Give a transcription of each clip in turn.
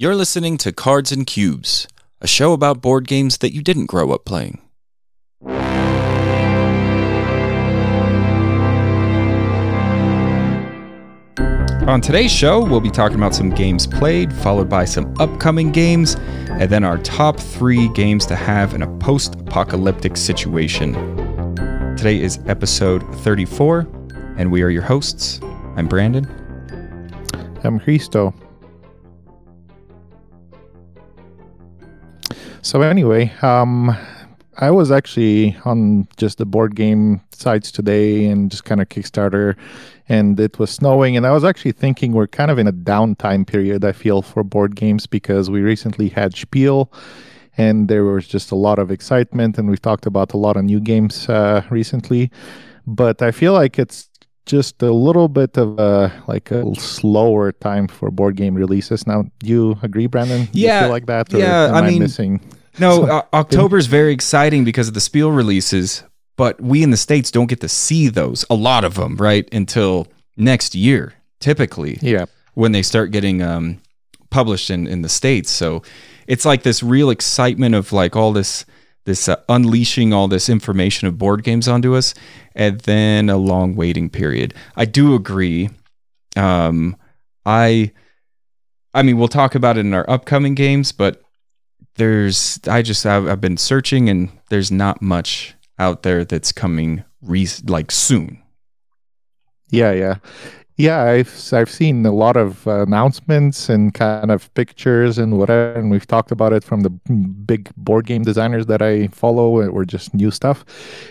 You're listening to Cards and Cubes, a show about board games that you didn't grow up playing. On today's show, we'll be talking about some games played, followed by some upcoming games, and then our top three games to have in a post apocalyptic situation. Today is episode 34, and we are your hosts. I'm Brandon. I'm Christo. So anyway, um, I was actually on just the board game sites today and just kind of Kickstarter, and it was snowing. And I was actually thinking we're kind of in a downtime period. I feel for board games because we recently had Spiel, and there was just a lot of excitement, and we've talked about a lot of new games uh, recently. But I feel like it's just a little bit of a like a slower time for board game releases now. Do you agree, Brandon? Do Yeah, you feel like that. Or yeah, I I, mean- missing. No, uh, October is very exciting because of the Spiel releases, but we in the States don't get to see those, a lot of them, right, until next year, typically, Yeah, when they start getting um, published in, in the States. So it's like this real excitement of like all this, this uh, unleashing all this information of board games onto us, and then a long waiting period. I do agree. Um, I, I mean, we'll talk about it in our upcoming games, but there's I just I've, I've been searching and there's not much out there that's coming re- like soon. yeah, yeah, yeah. I've I've seen a lot of uh, announcements and kind of pictures and whatever, and we've talked about it from the big board game designers that I follow, or just new stuff.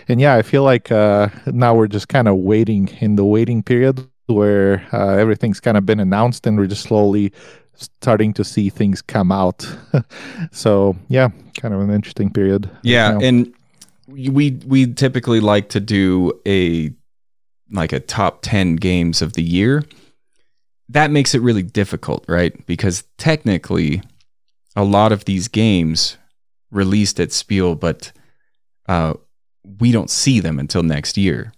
And yeah, I feel like uh, now we're just kind of waiting in the waiting period where uh, everything's kind of been announced, and we're just slowly starting to see things come out. so yeah, kind of an interesting period. Yeah, now. and we we typically like to do a like a top 10 games of the year. That makes it really difficult, right? Because technically a lot of these games released at Spiel but uh we don't see them until next year.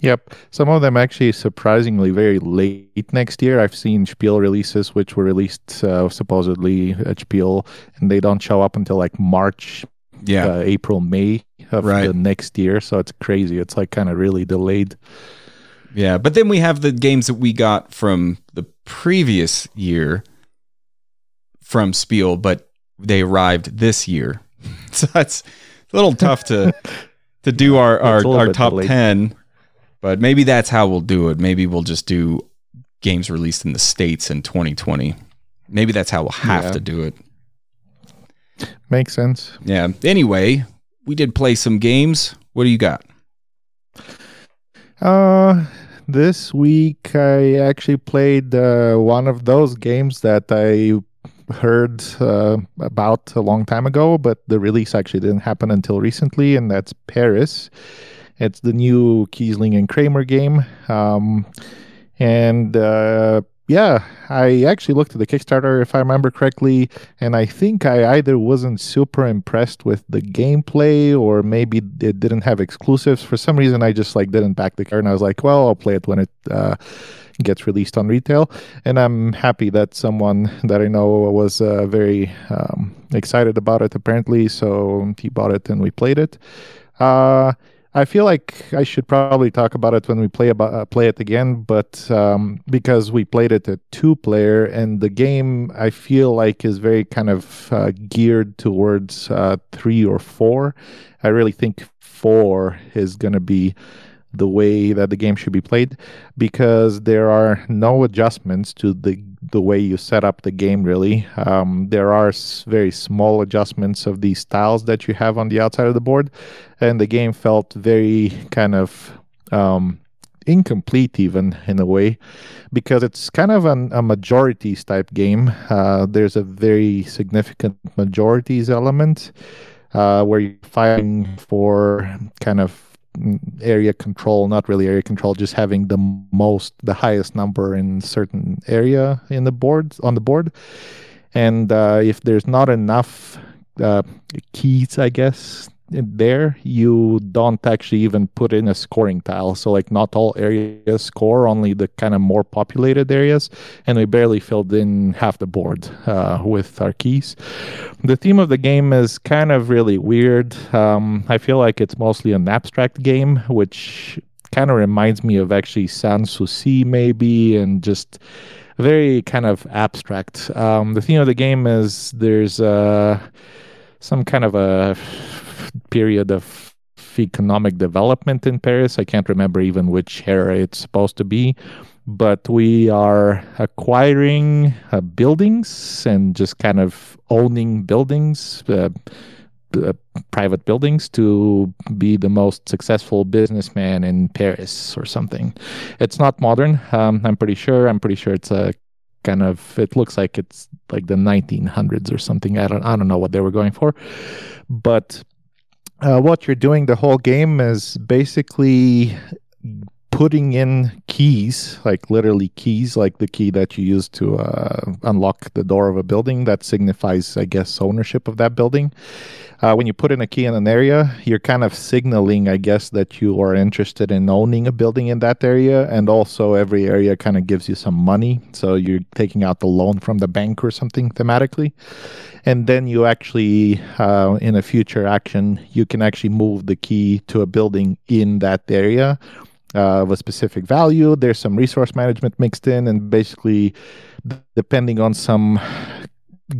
Yep. Some of them actually surprisingly very late next year. I've seen Spiel releases which were released uh, supposedly at Spiel and they don't show up until like March, Yeah. uh, April, May of Right. the next year. So it's crazy. It's like kind of really delayed. Yeah, but then we have the games that we got from the previous year from Spiel, but they arrived this year. so that's a little tough to to do our our, It's a little our top delayed. 10, but maybe that's how we'll do it. Maybe we'll just do games released in the states in 2020. Maybe that's how we'll have Yeah. to do it. Makes sense. Yeah. Anyway, we did play some games. What do you got? Uh, this week I actually played uh, one of those games that I heard uh, about a long time ago, but the release actually didn't happen until recently, and that's Paris. It's the new Kiesling and Kramer game. Um, and uh, yeah, I actually looked at the Kickstarter, if I remember correctly, and I think I either wasn't super impressed with the gameplay or maybe it didn't have exclusives. For some reason, I just like didn't back the card, and I was like, well, I'll play it when it uh, gets released on retail. And I'm happy that someone that I know was uh, very um, excited about it, apparently. So he bought it and we played it. Uh, I feel like I should probably talk about it when we play about uh, play it again, but um, because we played it at two player, and the game I feel like is very kind of uh, geared towards uh, three or four. I really think four is going to be the way that the game should be played because there are no adjustments to the the way you set up the game really. Um, there are very small adjustments of these tiles that you have on the outside of the board and the game felt very kind of um, incomplete even in a way because it's kind of an, a majorities type game. Uh, there's a very significant majorities element uh, where you're fighting for kind of area control not really area control just having the most the highest number in certain area in the board on the board. And uh, if there's not enough uh, keys i guess there you don't actually even put in a scoring tile. So like not all areas score only the kind of more populated areas. And we barely filled in half the board uh, with our keys. The theme of the game is kind of really weird. Um, i feel like it's mostly an abstract game which kind of reminds me of actually Sans Souci maybe and just very kind of abstract. Um, the theme of the game is there's uh, some kind of a period of economic development in Paris. I can't remember even which era it's supposed to be, but we are acquiring uh, buildings and just kind of owning buildings. Uh, uh, private buildings to be the most successful businessman in Paris or something. It's not modern. Um, I'm pretty sure. I'm pretty sure it's a kind of. It looks like it's like the 1900s or something. I don't. I don't know what they were going for, but uh, what you're doing the whole game is basically putting in keys, like literally keys, like the key that you use to uh, unlock the door of a building that signifies, I guess, ownership of that building. Uh, when you put in a key in an area, you're kind of signaling, I guess, that you are interested in owning a building in that area. And also, every area kind of gives you some money. So you're taking out the loan from the bank or something thematically. And then you actually, uh, in a future action, you can actually move the key to a building in that area uh, of a specific value. There's some resource management mixed in, and basically, depending on some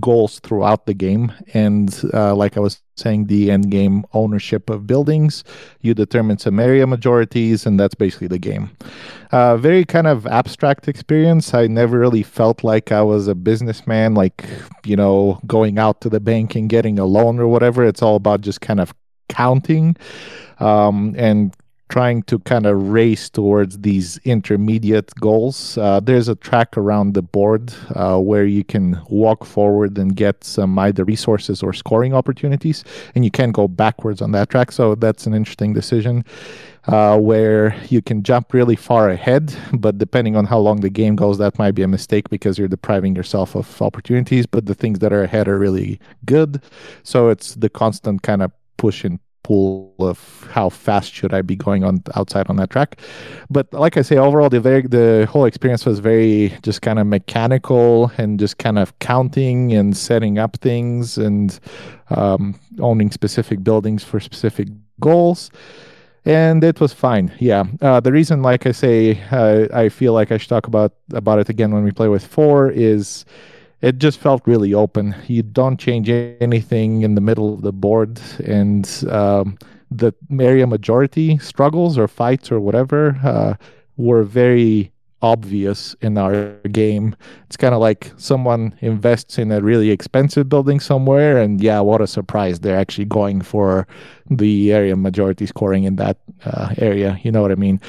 goals throughout the game. And uh, like I was saying, the end game ownership of buildings, you determine some area majorities, and that's basically the game. Uh, very kind of abstract experience. I never really felt like I was a businessman, like, you know, going out to the bank and getting a loan or whatever. It's all about just kind of counting um, and trying to kind of race towards these intermediate goals. Uh, there's a track around the board uh, where you can walk forward and get some either resources or scoring opportunities, and you can go backwards on that track. So that's an interesting decision. Uh, where you can jump really far ahead, but depending on how long the game goes, that might be a mistake because you're depriving yourself of opportunities. But the things that are ahead are really good. So it's the constant kind of push and pool of how fast should I be going on outside on that track. But like I say, overall, the very the whole experience was very just kind of mechanical and just kind of counting and setting up things and um, owning specific buildings for specific goals. And it was fine. Yeah. Uh, the reason, like I say, uh, I feel like I should talk about about it again when we play with four is it just felt really open. You don't change anything in the middle of the board, and um, the area majority struggles or fights or whatever uh, were very obvious in our game. It's kind of like someone invests in a really expensive building somewhere, and yeah, what a surprise! They're actually going for the area majority scoring in that uh, area. You know what I mean?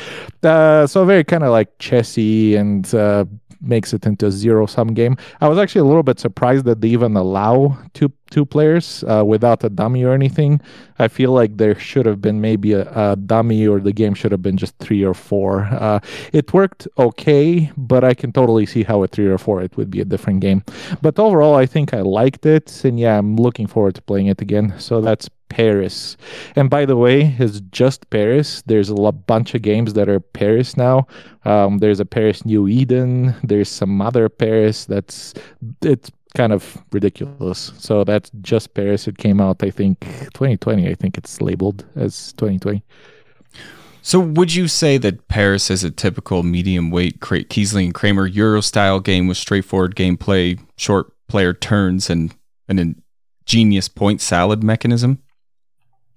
Uh, so very kind of like chessy and uh, makes it into a zero sum game. I was actually a little bit surprised that they even allow two two players uh, without a dummy or anything. I feel like there should have been maybe a, a dummy or the game should have been just three or four. Uh, it worked okay, but I can totally see how a three or four it would be a different game. But overall, I think I liked it, and yeah, I'm looking forward to playing it again. So that's Paris. And by the way, it's just Paris. There's a bunch of games that are Paris now. Um, there's a Paris New Eden. There's some other Paris that's it's kind of ridiculous. So that's just Paris. It came out, I think, 2020. I think it's labeled as 2020. So would you say that Paris is a typical medium weight Kiesling and Kramer Euro style game with straightforward gameplay, short player turns, and an ingenious point salad mechanism?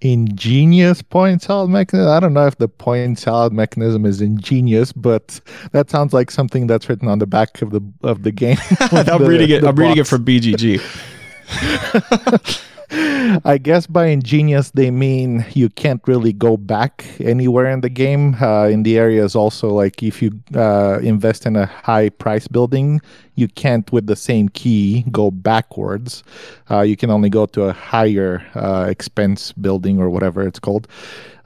Ingenious point salad mechanism. I don't know if the point salad mechanism is ingenious, but that sounds like something that's written on the back of the of the game. I'm the, reading it. I'm box. reading it from BGG. I guess by ingenious they mean you can't really go back anywhere in the game. Uh, in the areas also like if you uh, invest in a high price building, you can't with the same key go backwards. Uh, you can only go to a higher uh, expense building or whatever it's called.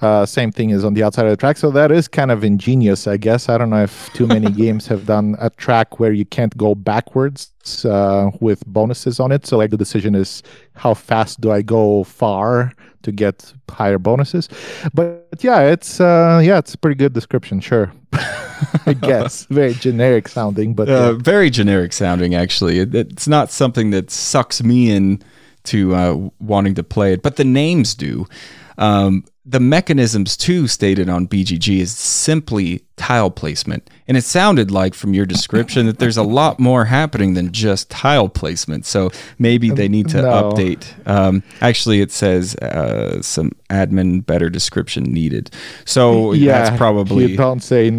Uh, same thing is on the outside of the track. So that is kind of ingenious, I guess. I don't know if too many games have done a track where you can't go backwards uh, with bonuses on it. So like the decision is how fast do I go far to get higher bonuses. But yeah, it's uh, yeah, it's a pretty good description. Sure, I guess very generic sounding, but Uh, yeah. very generic sounding, actually. It, it's not something that sucks me in to uh, wanting to play it, but the names do. Um, the mechanisms too stated on BGG is simply tile placement, and it sounded like from your description that there's a lot more happening than just tile placement. So maybe they need to No. update. Um, actually, it says uh, some admin better description needed. So yeah, that's probably you don't say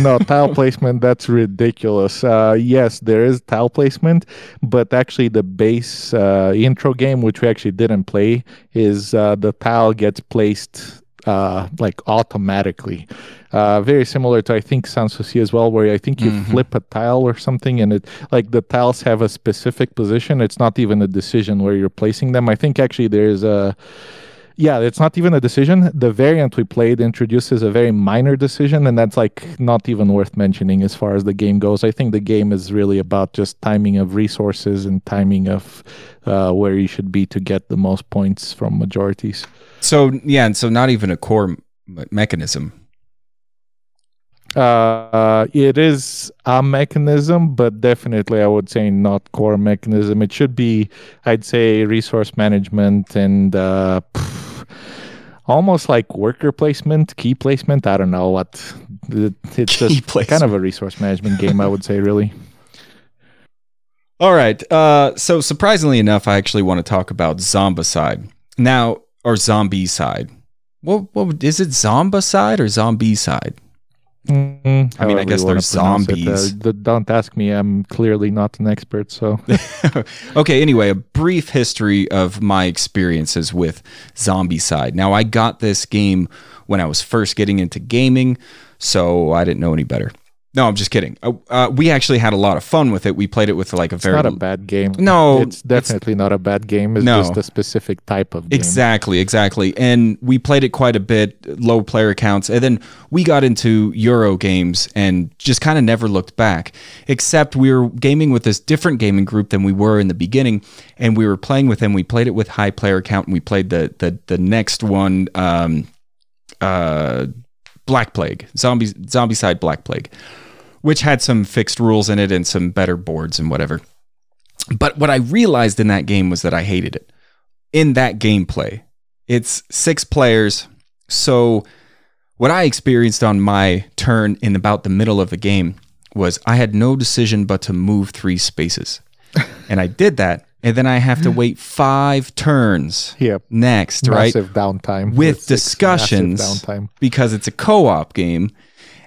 no tile placement. That's ridiculous. Uh, yes, there is tile placement, but actually the base uh, intro game, which we actually didn't play, is uh, the tile gets placed uh, like automatically. Uh, very similar to I think Sanssouci as well, where I think you Mm-hmm. flip a tile or something, and it like the tiles have a specific position. It's not even a decision where you're placing them. I think actually there is a yeah, it's not even a decision. The variant we played introduces a very minor decision, and that's like not even worth mentioning as far as the game goes. I think the game is really about just timing of resources and timing of uh, where you should be to get the most points from majorities. So yeah, and so not even a core me- mechanism. Uh, it is a mechanism, but definitely I would say not core mechanism. It should be, I'd say, resource management and uh, pff, almost like worker placement, key placement. I don't know what. It's just kind of a resource management game, I would say, really. All right. Uh, so surprisingly enough, I actually want to talk about Zombicide now, or Zombie Side. What what would- is it? Zombicide or Zombie Side? Mm, I mean, I guess you wanna they're zombies. Uh, don't ask me. I'm clearly not an expert. So okay, anyway, a brief history of my experiences with Zombie Side. Now, I got this game when I was first getting into gaming, so I didn't know any better. No, I'm just kidding. Uh, uh, we actually had a lot of fun with it. We played it with like a it's very not a bad game. No, it's definitely not a bad game. It's No. just a specific type of game. Exactly, exactly. And we played it quite a bit, low player counts. And then we got into Euro games and just kind of never looked back, except we were gaming with this different gaming group than we were in the beginning. And we were playing with them. We played it with high player count and we played the the, the next one, um, uh, Black Plague, Zombie, Zombie Side Black Plague, which had some fixed rules in it and some better boards and whatever. But what I realized in that game was that I hated it in that gameplay. It's six players. So, what I experienced on my turn in about the middle of the game was I had no decision but to move three spaces. and I did that. And then I have to wait five turns Yeah. next, right? Massive downtime With six discussions massive downtime. because it's a co op game.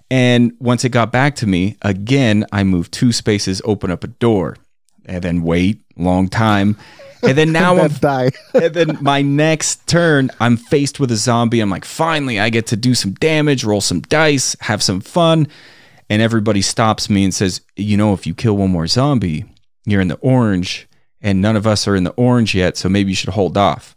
And once it got back to me, again, I moved two spaces, open up a door, and then wait, long time. And then now I'm die. and then my next turn, I'm faced with a zombie. I'm like, finally, I get to do some damage, roll some dice, have some fun. And everybody stops me and says, you know, if you kill one more zombie, you're in the orange, and none of us are in the orange yet. So maybe you should hold off.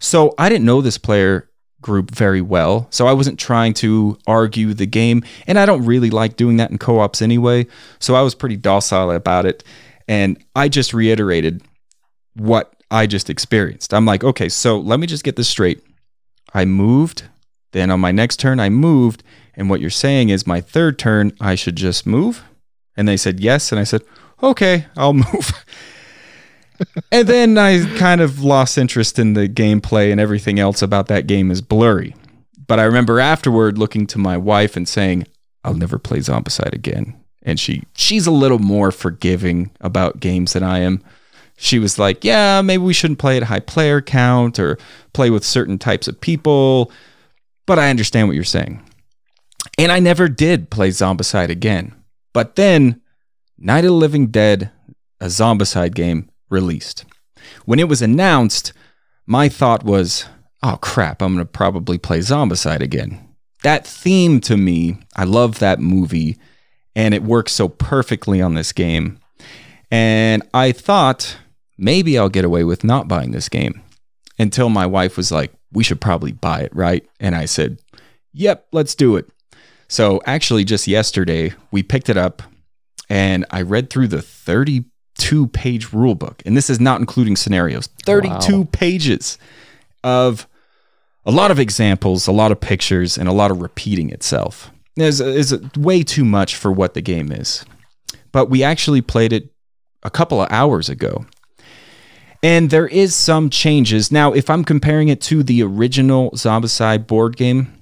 So I didn't know this player group very well. So I wasn't trying to argue the game. And I don't really like doing that in co ops anyway. So I was pretty docile about it. And I just reiterated what I just experienced. I'm like, okay, so let me just get this straight. I moved, then on my next turn, I moved. And what you're saying is my third turn, I should just move? And they said yes. And I said, okay, I'll move. and then I kind of lost interest in the gameplay and everything else about that game is blurry. But I remember afterward looking to my wife and saying, I'll never play Zombicide again. And she she's a little more forgiving about games than I am. She was like, Yeah, maybe we shouldn't play at high player count or play with certain types of people. But I understand what you're saying. And I never did play Zombicide again. But then Night of the Living Dead, a Zombicide game, released. When it was announced, my thought was, oh crap, I'm going to probably play Zombicide again. That theme to me, I love that movie, and it works so perfectly on this game. And I thought maybe I'll get away with not buying this game until my wife was like, we should probably buy it, right? And I said, yep, let's do it. So actually, just yesterday, we picked it up and I read through the 32 page rule book. And this is not including scenarios 32 Wow. pages of a lot of examples, a lot of pictures, and a lot of repeating itself. Is is way too much for what the game is. But we actually played it a couple of hours ago. And there is some changes. Now, if I'm comparing it to the original Zombicide board game,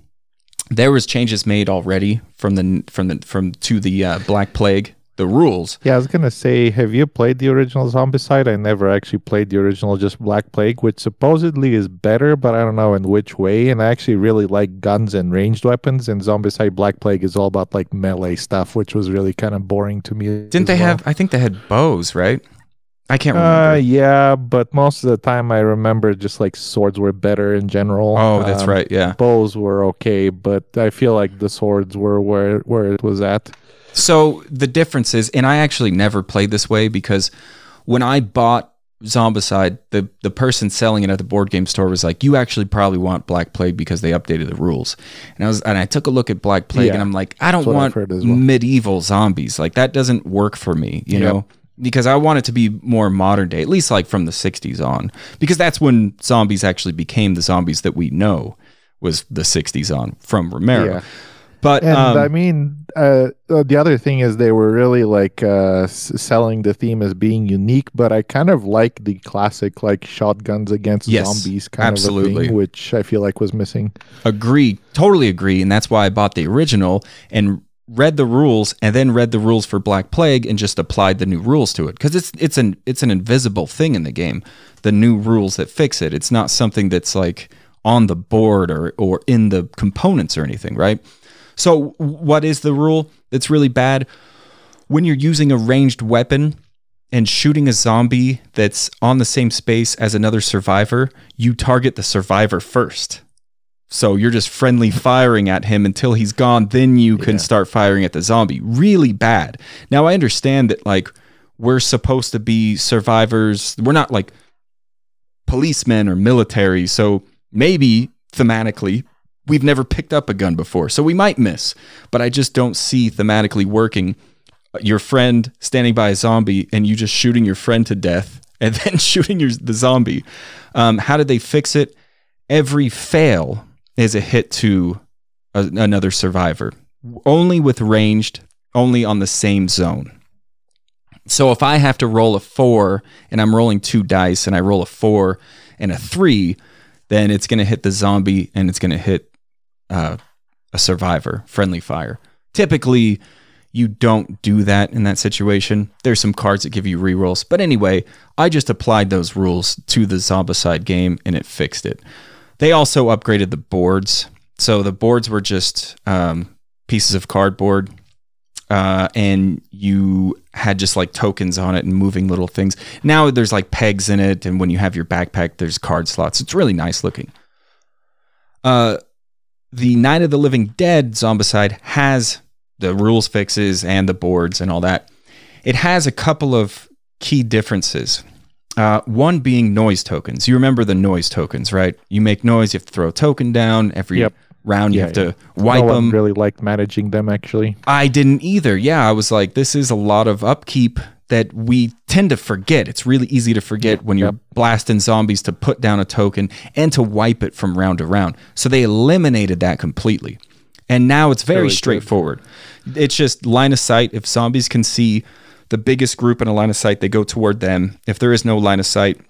there was changes made already from the from the from to the uh, Black Plague the rules. Yeah, I was gonna say, have you played the original Zombicide? I never actually played the original, just Black Plague, which supposedly is better, but I don't know in which way. And I actually really like guns and ranged weapons. And Zombicide Black Plague is all about like melee stuff, which was really kind of boring to me. Didn't they well. have? I think they had bows, right? I can't Uh, remember. yeah, but most of the time I remember just like swords were better in general. oh, that's Um, right. Yeah. Bows were okay, but I feel like the swords were where where it was at. So the difference is, and I actually never played this way because when I bought Zombicide, the the person selling it at the board game store was like, "You actually probably want Black Plague because they updated the rules." And I was, and I took a look at Black Plague, Yeah, and I'm like, I don't that's what I've want well. medieval zombies. Like that doesn't work for me, you Yep. know. Because I want it to be more modern day, at least like from the '60s on, because that's when zombies actually became the zombies that we know was the '60s on from Romero. Yeah. But And um, I mean, uh, uh, the other thing is they were really like uh, s- selling the theme as being unique, but I kind of like the classic like shotguns against Yes, zombies kind of thing, which I feel like was missing. agree totally agree and that's why i bought the original and read the rules and then read the rules for black plague and just applied the new rules to it because it's it's an it's an invisible thing in the game the new rules that fix it. It's not something that's like on the board or or in the components or anything right so what is the rule that's really bad when you're using a ranged weapon and shooting a zombie that's on the same space as another survivor you target the survivor first so you're just friendly firing at him until he's gone. Then you can Yeah. start firing at the zombie. Really bad. Now I understand that like we're supposed to be survivors. We're not like policemen or military. So maybe thematically we've never picked up a gun before. So we might miss. But I just don't see thematically working your friend standing by a zombie and you just shooting your friend to death and then shooting your the zombie. Um, how did they fix it? Every fail is a hit to a, another survivor. Only with ranged, only on the same zone. So if I have to roll a four and I'm rolling two dice and I roll a four and a three, then it's going to hit the zombie and it's going to hit uh, a survivor, friendly fire. Typically, you don't do that in that situation. There's some cards that give you rerolls. But anyway, I just applied those rules to the Zombicide game and it fixed it. They also upgraded the boards. So the boards were just um, pieces of cardboard, uh, and you had just like tokens on it and moving little things. Now there's like pegs in it, and when you have your backpack, there's card slots. It's really nice looking. Uh, the Night of the Living Dead Zombicide has the rules fixes and the boards and all that. It has a couple of key differences. Uh, one being noise tokens. You remember the noise tokens, right? You make noise, you have to throw a token down every Yep. round. You Yeah, have to wipe no one them. really liked managing them actually. I didn't either. Yeah, I was like, this is a lot of upkeep that we tend to forget. It's really easy to forget when you're Yep. blasting zombies to put down a token and to wipe it from round to round. So they eliminated that completely. And now it's very good. straightforward. It's just line of sight. If zombies can see the biggest group in a line of sight, they go toward them. If there is no line of sight,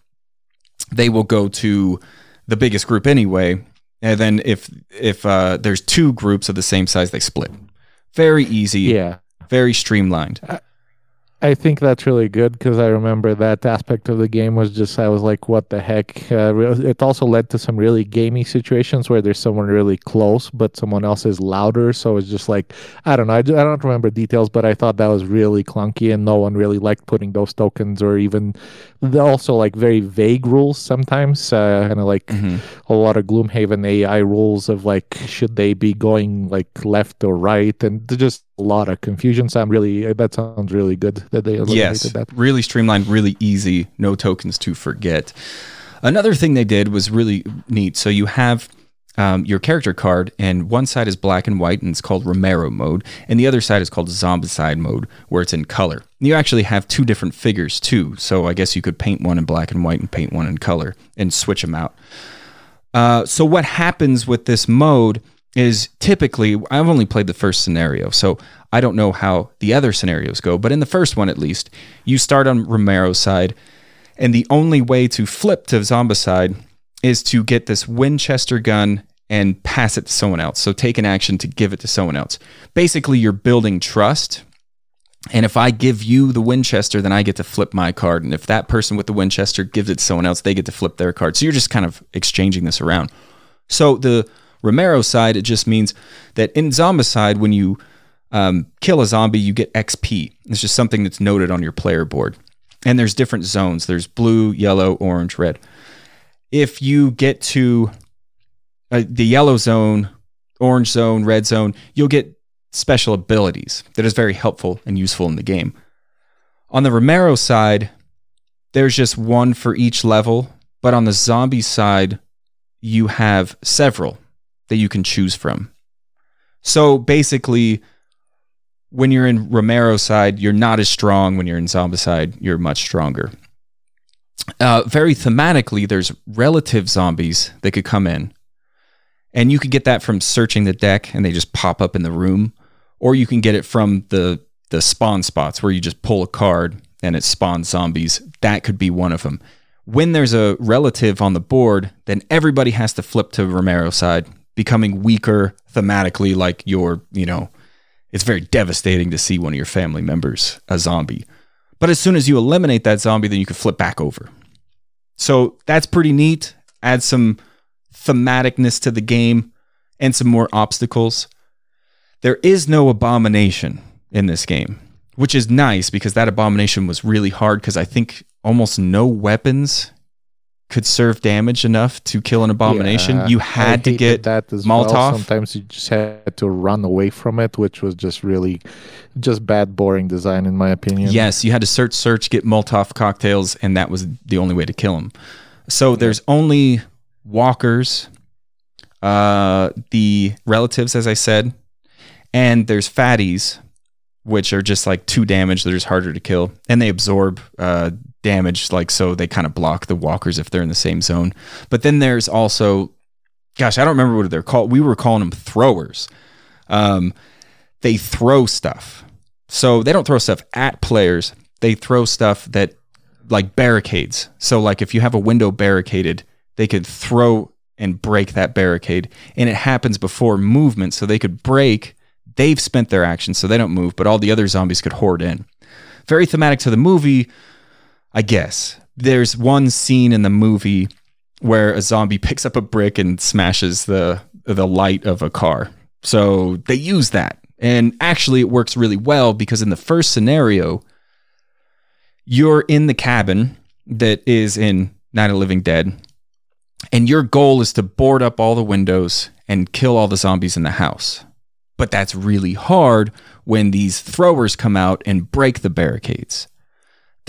they will go to the biggest group anyway. And then if if uh, there's two groups of the same size, they split. Very easy, Yeah. very streamlined. I think that's really good because I remember that aspect of the game was just I was like, what the heck? Uh, it also led to some really gamey situations where there's someone really close, but someone else is louder. So it's just like I don't know. I, don't remember details, but I thought that was really clunky, and no one really liked putting those tokens or even also like very vague rules sometimes. Uh, kind of like Mhm. a lot of Gloomhaven AI rules of like should they be going like left or right, and just lot of confusion. So I'm really that sounds really good that they eliminated Yes, that. really streamlined, really easy, no tokens to forget. Another thing they did was really neat. So you have um, your character card, and one side is black and white, and it's called Romero mode, and the other side is called Zombicide mode, where it's in color. You actually have two different figures too, so I guess you could paint one in black and white and paint one in color and switch them out. Uh, so what happens with this mode is typically I've only played the first scenario, so I don't know how the other scenarios go. But in the first one, at least, you start on Romero's side, and the only way to flip to Zombicide is to get this Winchester gun and pass it to someone else. So take an action to give it to someone else. Basically, you're building trust. And if I give you the Winchester, then I get to flip my card. And if that person with the Winchester gives it to someone else, they get to flip their card. So you're just kind of exchanging this around. So the Romero side, it just means that in Zombicide, when you um, kill a zombie, you get XP. It's just something that's noted on your player board. And there's different zones there's blue, yellow, orange, red. If you get to uh, the yellow zone, orange zone, red zone, you'll get special abilities that is very helpful and useful in the game. On the Romero side, there's just one for each level, but on the zombie side, you have several that you can choose from. So basically, when you're in Romero's side, you're not as strong. When you're in Zombicide, you're much stronger. Uh, very thematically, there's relative zombies that could come in. And you could get that from searching the deck and they just pop up in the room. Or you can get it from the, the spawn spots where you just pull a card and it spawns zombies. That could be one of them. When there's a relative on the board, then everybody has to flip to Romero's side, becoming weaker thematically, like you're, you know, it's very devastating to see one of your family members a zombie. But as soon as you eliminate that zombie, then you can flip back over. So that's pretty neat. Add some thematicness to the game and some more obstacles. There is no abomination in this game, which is nice because that abomination was really hard because I think almost no weapons could serve damage enough to kill an abomination. Yeah, you had to get that as Molotov. well. Sometimes you just had to run away from it, which was just really just bad, boring design, in my opinion. Yes, you had to search, search, get Molotov cocktails, and that was the only way to kill him. So there's only walkers, uh, the relatives, as I said, and there's fatties, which are just like two damage. They're just harder to kill, and they absorb uh, damage, like so they kind of block the walkers if they're in the same zone. But then there's also, gosh, I don't remember what they're called. We were calling them throwers. Um, they throw stuff. So they don't throw stuff at players. They throw stuff that like barricades. So like if you have a window barricaded, they could throw and break that barricade. And it happens before movement. So they could break. They've spent their action, so they don't move, but all the other zombies could hoard in. Very thematic to the movie, I guess. There's one scene in the movie where a zombie picks up a brick and smashes the the light of a car. So they use that. And actually, it works really well because in the first scenario, you're in the cabin that is in Night of Living Dead, and your goal is to board up all the windows and kill all the zombies in the house. But that's really hard when these throwers come out and break the barricades.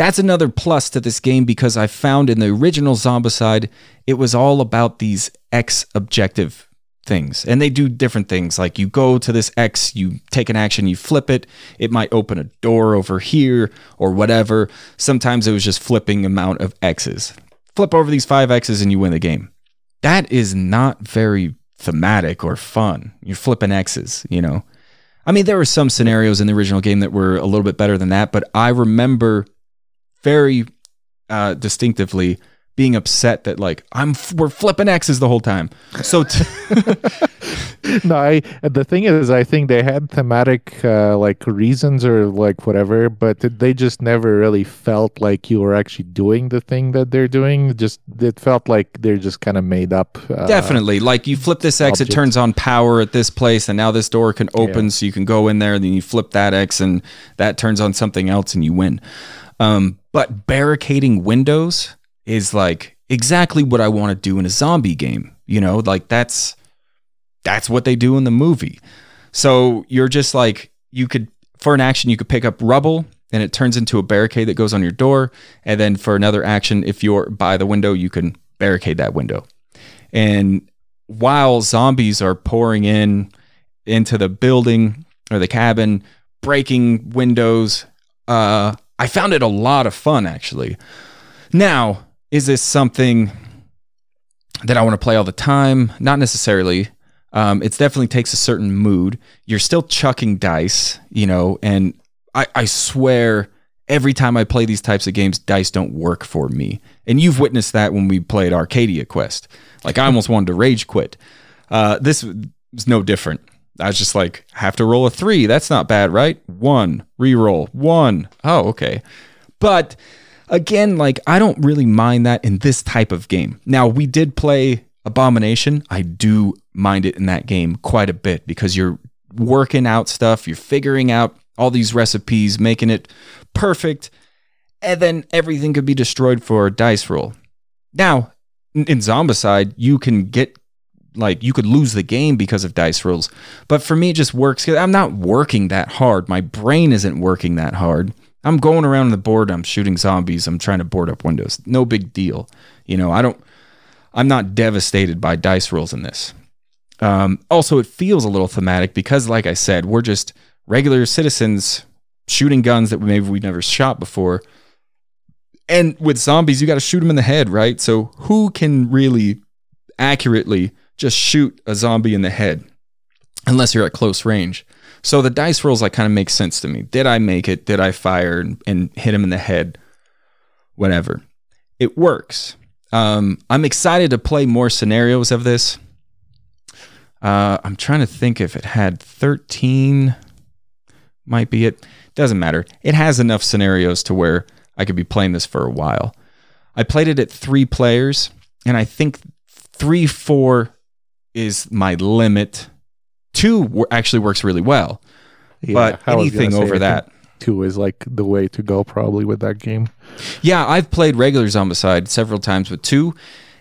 That's another plus to this game because I found in the original Zombicide, it was all about these X objective things. And they do different things. Like you go to this X, you take an action, you flip it. It might open a door over here or whatever. Sometimes it was just flipping amount of X's. Flip over these five X's and you win the game. That is not very thematic or fun. You're flipping X's, you know. I mean, there were some scenarios in the original game that were a little bit better than that, but I remember very uh, distinctively being upset that like I'm we're flipping X's the whole time. So t- no, I the thing is, I think they had thematic uh, like reasons or like whatever, but they just never really felt like you were actually doing the thing that they're doing. Just it felt like they're just kind of made up. Uh, definitely like you flip this X, it turns on power at this place, and now this door can open, Yeah. so you can go in there. And then you flip that X, and that turns on something else, and you win. Um, but barricading windows is like exactly what I want to do in a zombie game. You know, like that's that's what they do in the movie. So you're just like you could for an action you could pick up rubble and it turns into a barricade that goes on your door and then for another action if you're by the window you can barricade that window. And while zombies are pouring in into the building or the cabin, breaking windows, uh, I found it a lot of fun actually. Now, is this something that I want to play all the time. Not necessarily. Um, it definitely takes a certain mood. You're still chucking dice, you know, and I, I swear every time I play these types of games, dice don't work for me. And you've witnessed that when we played Arcadia Quest. Like I almost wanted to rage quit. Uh, this was no different. I was just like, have to roll a three. That's not bad, right? One, re-roll, one. Oh, okay. But again, like I don't really mind that in this type of game. Now, we did play Abomination. I do mind it in that game quite a bit because you're working out stuff, you're figuring out all these recipes, making it perfect, and then everything could be destroyed for a dice roll. Now, in Zombicide, you can get like you could lose the game because of dice rolls. But for me, it just works I'm not working that hard. My brain isn't working that hard. I'm going around the board. I'm shooting zombies. I'm trying to board up windows. No big deal. You know, I don't. I'm not devastated by dice rolls in this. Um, also, it feels a little thematic because, like I said, we're just regular citizens shooting guns that maybe we've never shot before. And with zombies, you got to shoot them in the head, right? So, who can really accurately just shoot a zombie in the head unless you're at close range? So, the dice rolls like kind of make sense to me. Did I make it? Did I fire and, and hit him in the head? Whatever. It works. Um, I'm excited to play more scenarios of this. Uh, I'm trying to think if it had 13, might be it. Doesn't matter. It has enough scenarios to where I could be playing this for a while. I played it at three players, and I think three, four is my limit. Two actually works really well, yeah, but anything over that. Two is like the way to go, probably with that game. Yeah, I've played regular Zombicide several times with two,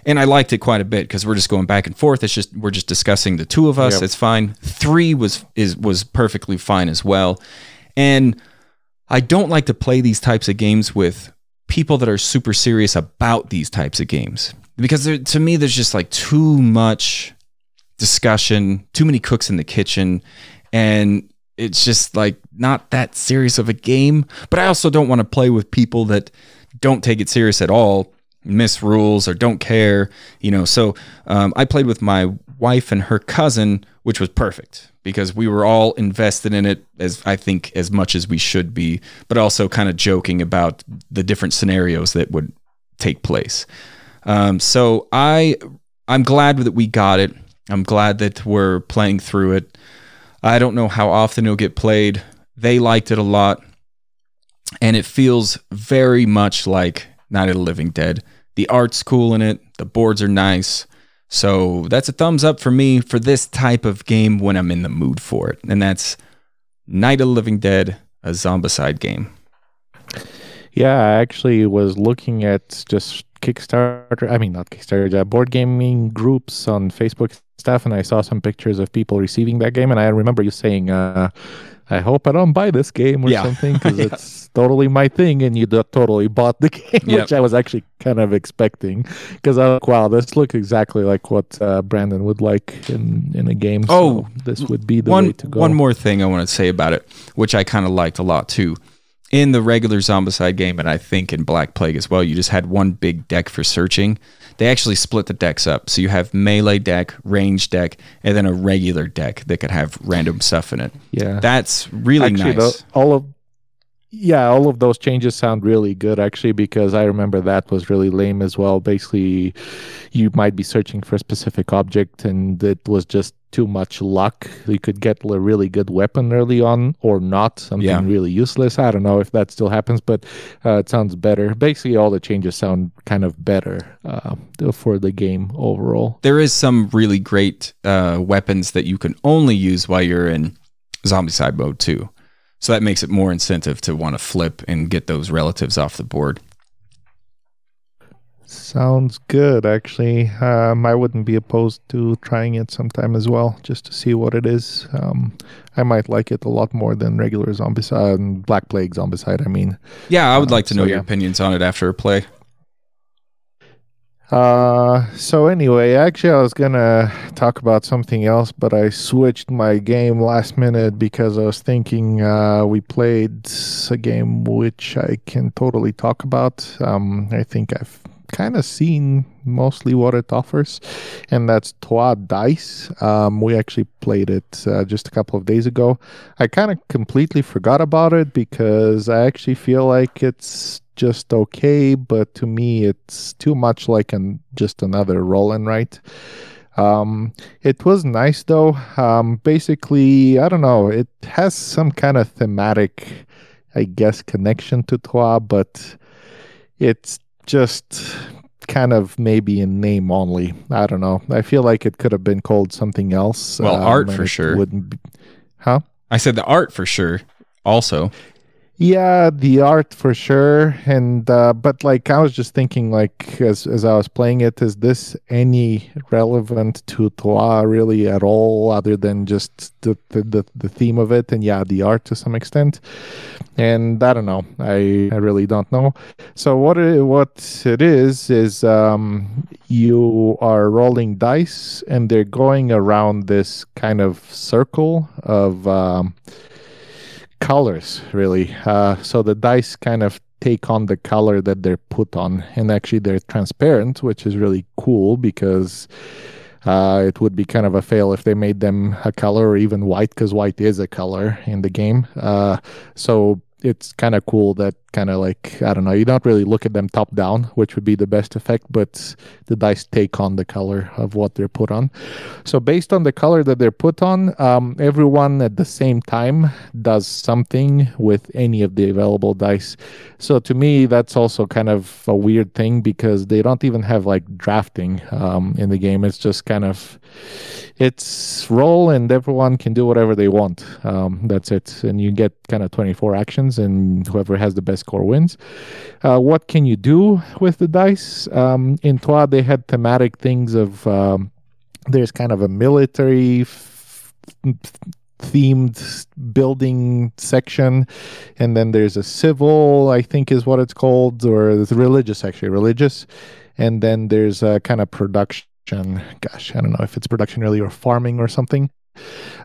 and I liked it quite a bit because we're just going back and forth. It's just we're just discussing the two of us. Yep. It's fine. Three was is was perfectly fine as well, and I don't like to play these types of games with people that are super serious about these types of games because there, to me there's just like too much discussion, too many cooks in the kitchen, and it's just like not that serious of a game. But I also don't want to play with people that don't take it serious at all miss rules or don't care, you know. So um, I played with my wife and her cousin, which was perfect because we were all invested in it as I think as much as we should be, but also kind of joking about the different scenarios that would take place. Um, so I I'm glad that we got it. I'm glad that we're playing through it. I don't know how often it'll get played. They liked it a lot. And it feels very much like Night of the Living Dead. The art's cool in it, the boards are nice. So that's a thumbs up for me for this type of game when I'm in the mood for it. And that's Night of the Living Dead, a zombicide game. Yeah, I actually was looking at just Kickstarter, I mean, not Kickstarter, uh, board gaming groups on Facebook stuff, and I saw some pictures of people receiving that game. And I remember you saying, uh, I hope I don't buy this game or yeah. something because yeah. it's totally my thing. And you totally bought the game, yep. which I was actually kind of expecting because I like, wow, this looks exactly like what uh, Brandon would like in, in a game. Oh, so this would be the one, way to go. One more thing I want to say about it, which I kind of liked a lot too. In the regular Zombicide game, and I think in Black Plague as well, you just had one big deck for searching they actually split the decks up. So you have melee deck, range deck, and then a regular deck that could have random stuff in it. Yeah. That's really actually, nice. The, all of yeah, all of those changes sound really good actually because I remember that was really lame as well. Basically, you might be searching for a specific object and it was just too much luck. You could get a really good weapon early on or not, something yeah. really useless. I don't know if that still happens, but uh, it sounds better. Basically, all the changes sound kind of better uh, for the game overall. There is some really great uh, weapons that you can only use while you're in zombie side mode too. So that makes it more incentive to want to flip and get those relatives off the board. Sounds good, actually. Um, I wouldn't be opposed to trying it sometime as well, just to see what it is. Um, I might like it a lot more than regular Zombicide and Black Plague Zombicide. I mean, yeah, I would uh, like to know so, your yeah. opinions on it after a play. Uh, so anyway, actually, I was gonna talk about something else, but I switched my game last minute because I was thinking uh, we played a game which I can totally talk about. Um, I think I've kind of seen mostly what it offers, and that's Troyes Dice. Um, we actually played it uh, just a couple of days ago. I kind of completely forgot about it because I actually feel like it's just okay, but to me, it's too much like an just another roll and write. Um, it was nice though. Um, basically, I don't know. It has some kind of thematic, I guess, connection to Troyes, but it's just kind of maybe in name only. I don't know. I feel like it could have been called something else. Well, um, art for sure. Wouldn't be, huh? I said the art for sure. Also, yeah, the art for sure, and uh, but like I was just thinking, like as as I was playing it, is this any relevant to Troyes really at all, other than just the, the the theme of it, and yeah, the art to some extent. And I don't know, I I really don't know. So what it, what it is is um, you are rolling dice, and they're going around this kind of circle of. Um, colors really. Uh, so the dice kind of take on the color that they're put on. And actually they're transparent which is really cool because uh, it would be kind of a fail if they made them a color or even white because white is a color in the game. Uh, so it's kind of cool that kind of like I don't know. You don't really look at them top down, which would be the best effect, but the dice take on the color of what they're put on. So based on the color that they're put on, um, everyone at the same time does something with any of the available dice. So to me, that's also kind of a weird thing because they don't even have like drafting um, in the game. It's just kind of it's roll and everyone can do whatever they want. Um, that's it, and you get kind of 24 actions, and whoever has the best score wins. Uh, what can you do with the dice? Um, in Troyes, they had thematic things of um, there's kind of a military f- themed building section and then there's a civil i think is what it's called or the religious actually religious and then there's a kind of production gosh i don't know if it's production really or farming or something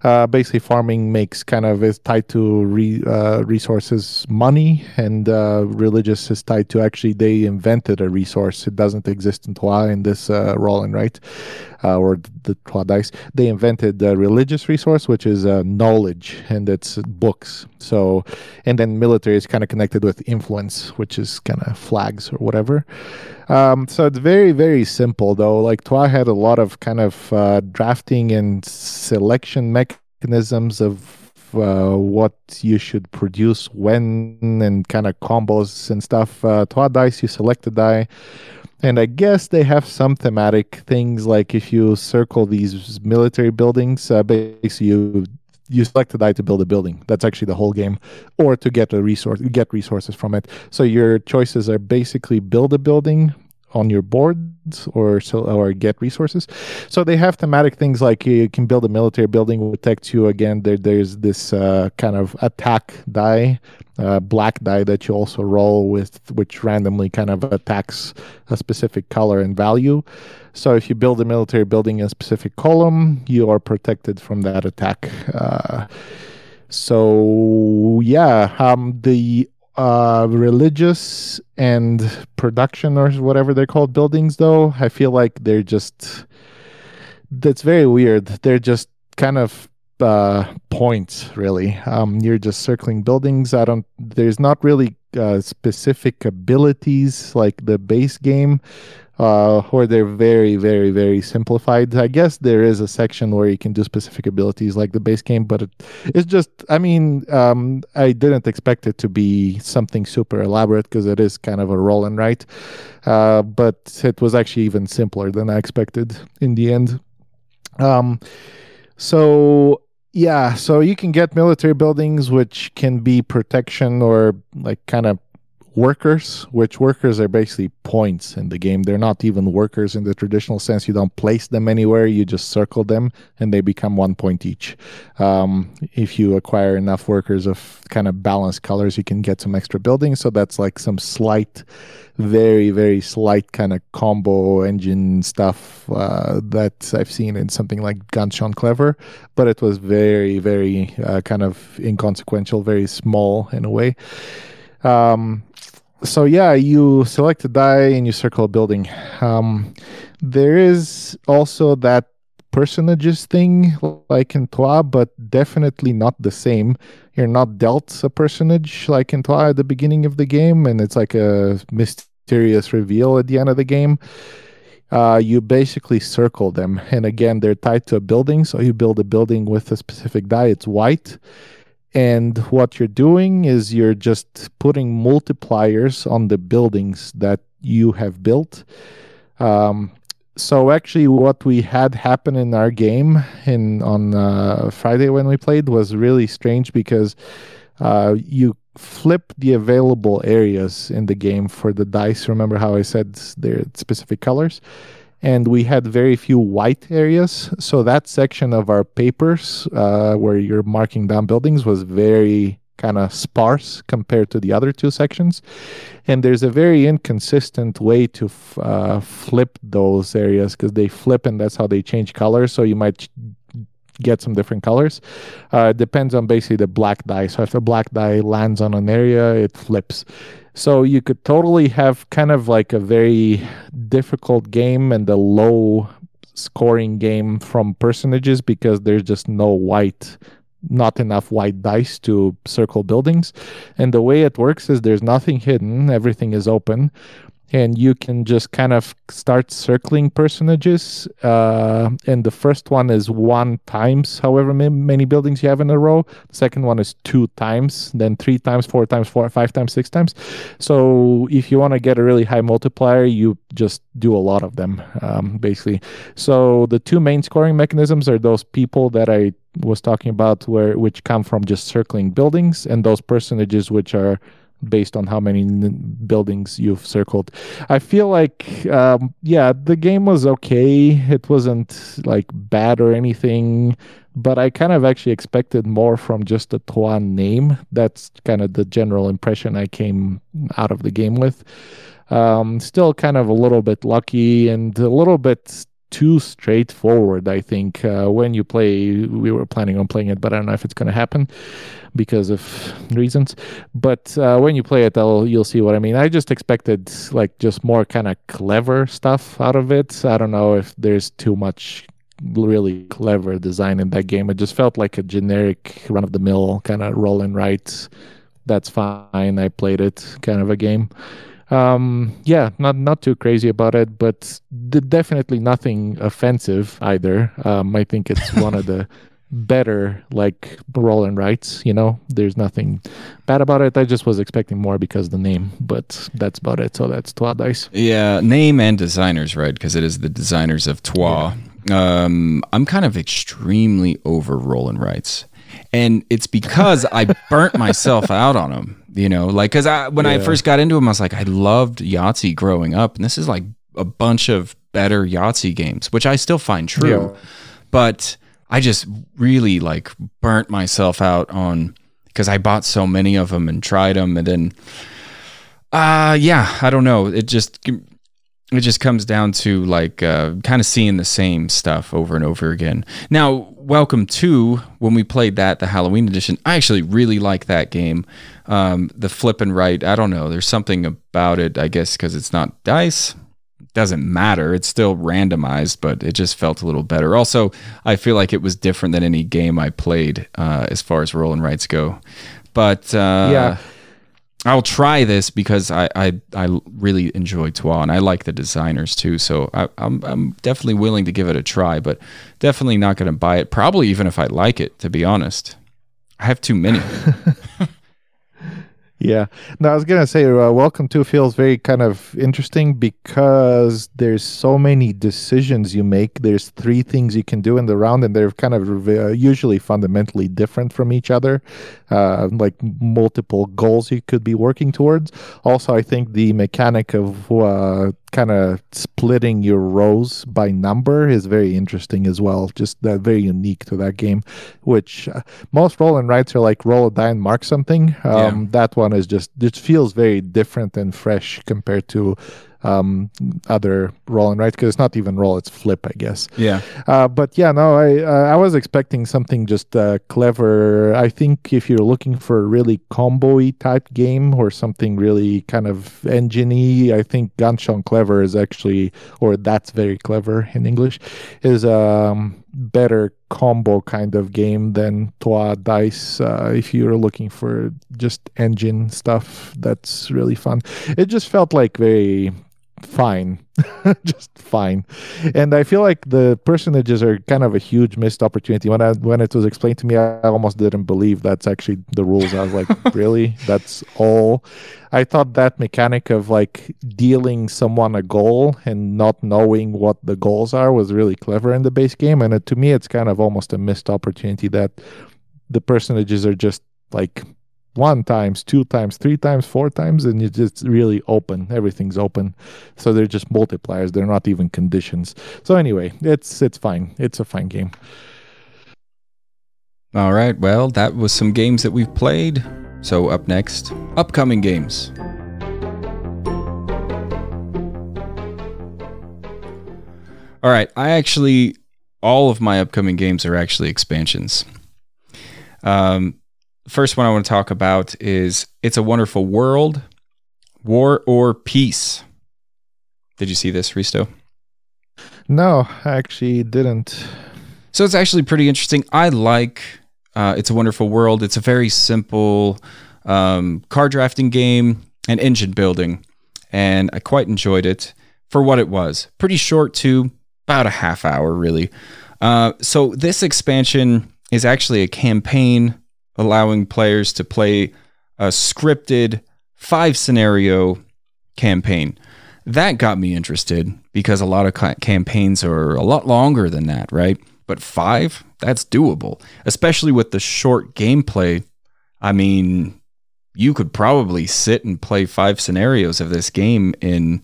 uh, basically, farming makes kind of is tied to re, uh, resources money, and uh, religious is tied to actually they invented a resource. It doesn't exist in Troyes in this uh, Roll right, uh, or the dice. They invented the religious resource, which is uh, knowledge, and it's books. So, and then military is kind of connected with influence, which is kind of flags or whatever. Um, so it's very, very simple though. Like Troyes had a lot of kind of uh, drafting and selection mechanisms of what you should produce when and kind of combos and stuff. Uh, Troyes dice, you select the die. And I guess they have some thematic things like if you circle these military buildings, uh, basically you you select a die to build a building. That's actually the whole game, or to get a resource, get resources from it. So your choices are basically build a building on your boards or so or get resources. So they have thematic things like you can build a military building with Tech Two. Again, there there's this uh, kind of attack die, uh, black die that you also roll with, which randomly kind of attacks a specific color and value. So if you build a military building in a specific column, you are protected from that attack. Uh, so yeah, um, the uh, religious and production or whatever they're called buildings, though, I feel like they're just. That's very weird. They're just kind of uh, points, really. Um, you're just circling buildings. I don't. There's not really uh, specific abilities like the base game uh, or they're very, very, very simplified. I guess there is a section where you can do specific abilities like the base game, but it, it's just, I mean, um, I didn't expect it to be something super elaborate because it is kind of a roll and write. Uh, but it was actually even simpler than I expected in the end. Um, so yeah, so you can get military buildings, which can be protection or like kind of workers, which workers are basically points in the game. They're not even workers in the traditional sense. You don't place them anywhere, you just circle them and they become one point each. Um, if you acquire enough workers of kind of balanced colors, you can get some extra buildings. So that's like some slight, very, very slight kind of combo engine stuff uh, that I've seen in something like Schön Clever. But it was very, very uh, kind of inconsequential, very small in a way. Um, so yeah, you select a die and you circle a building. Um, there is also that personages thing like in Troyes, but definitely not the same. You're not dealt a personage like in Troyes at the beginning of the game, and it's like a mysterious reveal at the end of the game. Uh, you basically circle them, and again, they're tied to a building. So you build a building with a specific die. It's white, and what you're doing is you're just putting multipliers on the buildings that you have built. Um, so actually, what we had happen in our game in on uh, Friday when we played was really strange because uh, you flip the available areas in the game for the dice. Remember how I said they're specific colors? And we had very few white areas. So that section of our papers uh, where you're marking down buildings was very kind of sparse compared to the other two sections. And there's a very inconsistent way to f- uh, flip those areas because they flip and that's how they change color. So you might get some different colors. Uh, it depends on basically the black die. So if the black die lands on an area, it flips. So you could totally have kind of like a very difficult game and a low scoring game from personages because there's just no white not enough white dice to circle buildings. And the way it works is there's nothing hidden. Everything is open and you can just kind of start circling personages. Uh, and the first one is one times however many buildings you have in a row. The second one is two times, then three times, four times, four, five times, six times. So if you want to get a really high multiplier, you just do a lot of them, um, basically. So the two main scoring mechanisms are those people that I was talking about, where which come from just circling buildings, and those personages which are based on how many n- buildings you've circled. I feel like, um, yeah, the game was okay. It wasn't like bad or anything, but I kind of actually expected more from just the Troyes name. That's kind of the general impression I came out of the game with. Um, still kind of a little bit lucky and a little bit too straightforward. I think uh, when you play, we were planning on playing it, but I don't know if it's going to happen because of reasons. But uh, when you play it, I'll, you'll see what I mean. I just expected like just more kind of clever stuff out of it. I don't know if there's too much really clever design in that game. It just felt like a generic run of the mill kind of roll and write. That's fine. I played it kind of a game um, yeah, not not too crazy about it, but d- definitely nothing offensive either. Um, I think it's one of the better like roll and writes. You know, there's nothing bad about it. I just was expecting more because the name, but that's about it. So that's Troyes Dice. Yeah, name and designers, right? Because it is the designers of Troyes. Yeah. Um, I'm kind of extremely over roll and writes and it's because I burnt myself out on them. You know, like because I when yeah. I first got into them, I was like, I loved Yahtzee growing up, and this is like a bunch of better Yahtzee games, which I still find true, yeah. but I just really like burnt myself out on because I bought so many of them and tried them, and then, uh, yeah, I don't know, it just it just comes down to like uh, kind of seeing the same stuff over and over again. Now, Welcome to when we played that the Halloween edition, I actually really like that game. Um, the flip and right, I don't know. There's something about it, I guess, because it's not dice. Doesn't matter. It's still randomized, but it just felt a little better. Also, I feel like it was different than any game I played uh, as far as roll and rights go. But uh, yeah I'll try this because I, I, I really enjoy Troyes and I like the designers too. So I, I'm I'm definitely willing to give it a try, but definitely not going to buy it. Probably even if I like it, to be honest. I have too many. Yeah. No, I was gonna say, uh, Welcome to feels very kind of interesting because there's so many decisions you make. There's three things you can do in the round, and they're kind of uh, usually fundamentally different from each other. Uh, like multiple goals you could be working towards. Also, I think the mechanic of uh, kind of splitting your rows by number is very interesting as well. Just that very unique to that game, which uh, most roll and writes are like roll a die and mark something. Um, yeah. That one is just it feels very different and fresh compared to um, other roll and write because it's not even roll; it's flip, I guess. Yeah. Uh, but yeah, no, I uh, I was expecting something just uh, clever. I think if you're looking for a really combo-y type game or something really kind of engine-y, I think Schön Clever is actually, or that's very clever in English, is a um, better combo kind of game than Troyes Dice. Uh, if you're looking for just engine stuff, that's really fun. It just felt like very fine. Just fine. And i feel like the personages are kind of a huge missed opportunity. When i when it was explained to me i almost didn't believe that's actually the rules. I was like really? That's all? I thought that mechanic of like dealing someone a goal and not knowing what the goals are was really clever in the base game. And it, to me it's kind of almost a missed opportunity that the personages are just like one times, two times, three times, four times, and it's just really open. Everything's open, so they're just multipliers. They're not even conditions. So anyway, it's it's fine. It's a fine game. All right. Well, that was some games that we've played. So up next, upcoming games. All right. I actually all of my upcoming games are actually expansions. Um, first one I want to talk about is It's a Wonderful World, War or Peace. Did you see this, Risto? No, I actually didn't. So it's actually pretty interesting. I like uh, It's a Wonderful World. It's a very simple um, card drafting game and engine building, and I quite enjoyed it for what it was. Pretty short, too, about a half hour, really. Uh, so this expansion is actually a campaign allowing players to play a scripted five scenario campaign. That got me interested because a lot of campaigns are a lot longer than that, right? But five, that's doable, especially with the short gameplay. I mean, you could probably sit and play five scenarios of this game in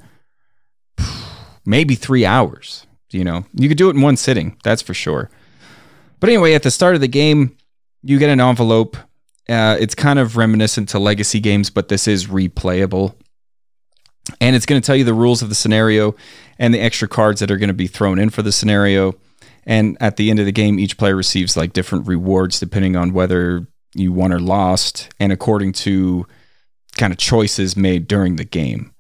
maybe three hours. You know, you could do it in one sitting, that's for sure. But anyway, at the start of the game, you get an envelope. Uh, it's kind of reminiscent to legacy games, but this is replayable. And it's going to tell you the rules of the scenario and the extra cards that are going to be thrown in for the scenario. And at the end of the game, each player receives like different rewards depending on whether you won or lost, and according to kind of choices made during the game.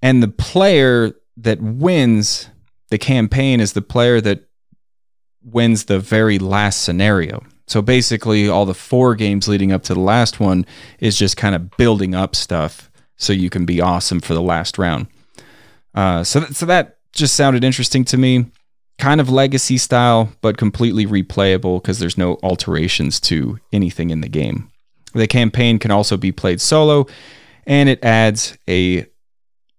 And the player that wins the campaign is the player that wins the very last scenario. So basically, all the four games leading up to the last one is just kind of building up stuff so you can be awesome for the last round. Uh, so, th- so that just sounded interesting to me. Kind of legacy style, but completely replayable because there's no alterations to anything in the game. The campaign can also be played solo, and it adds a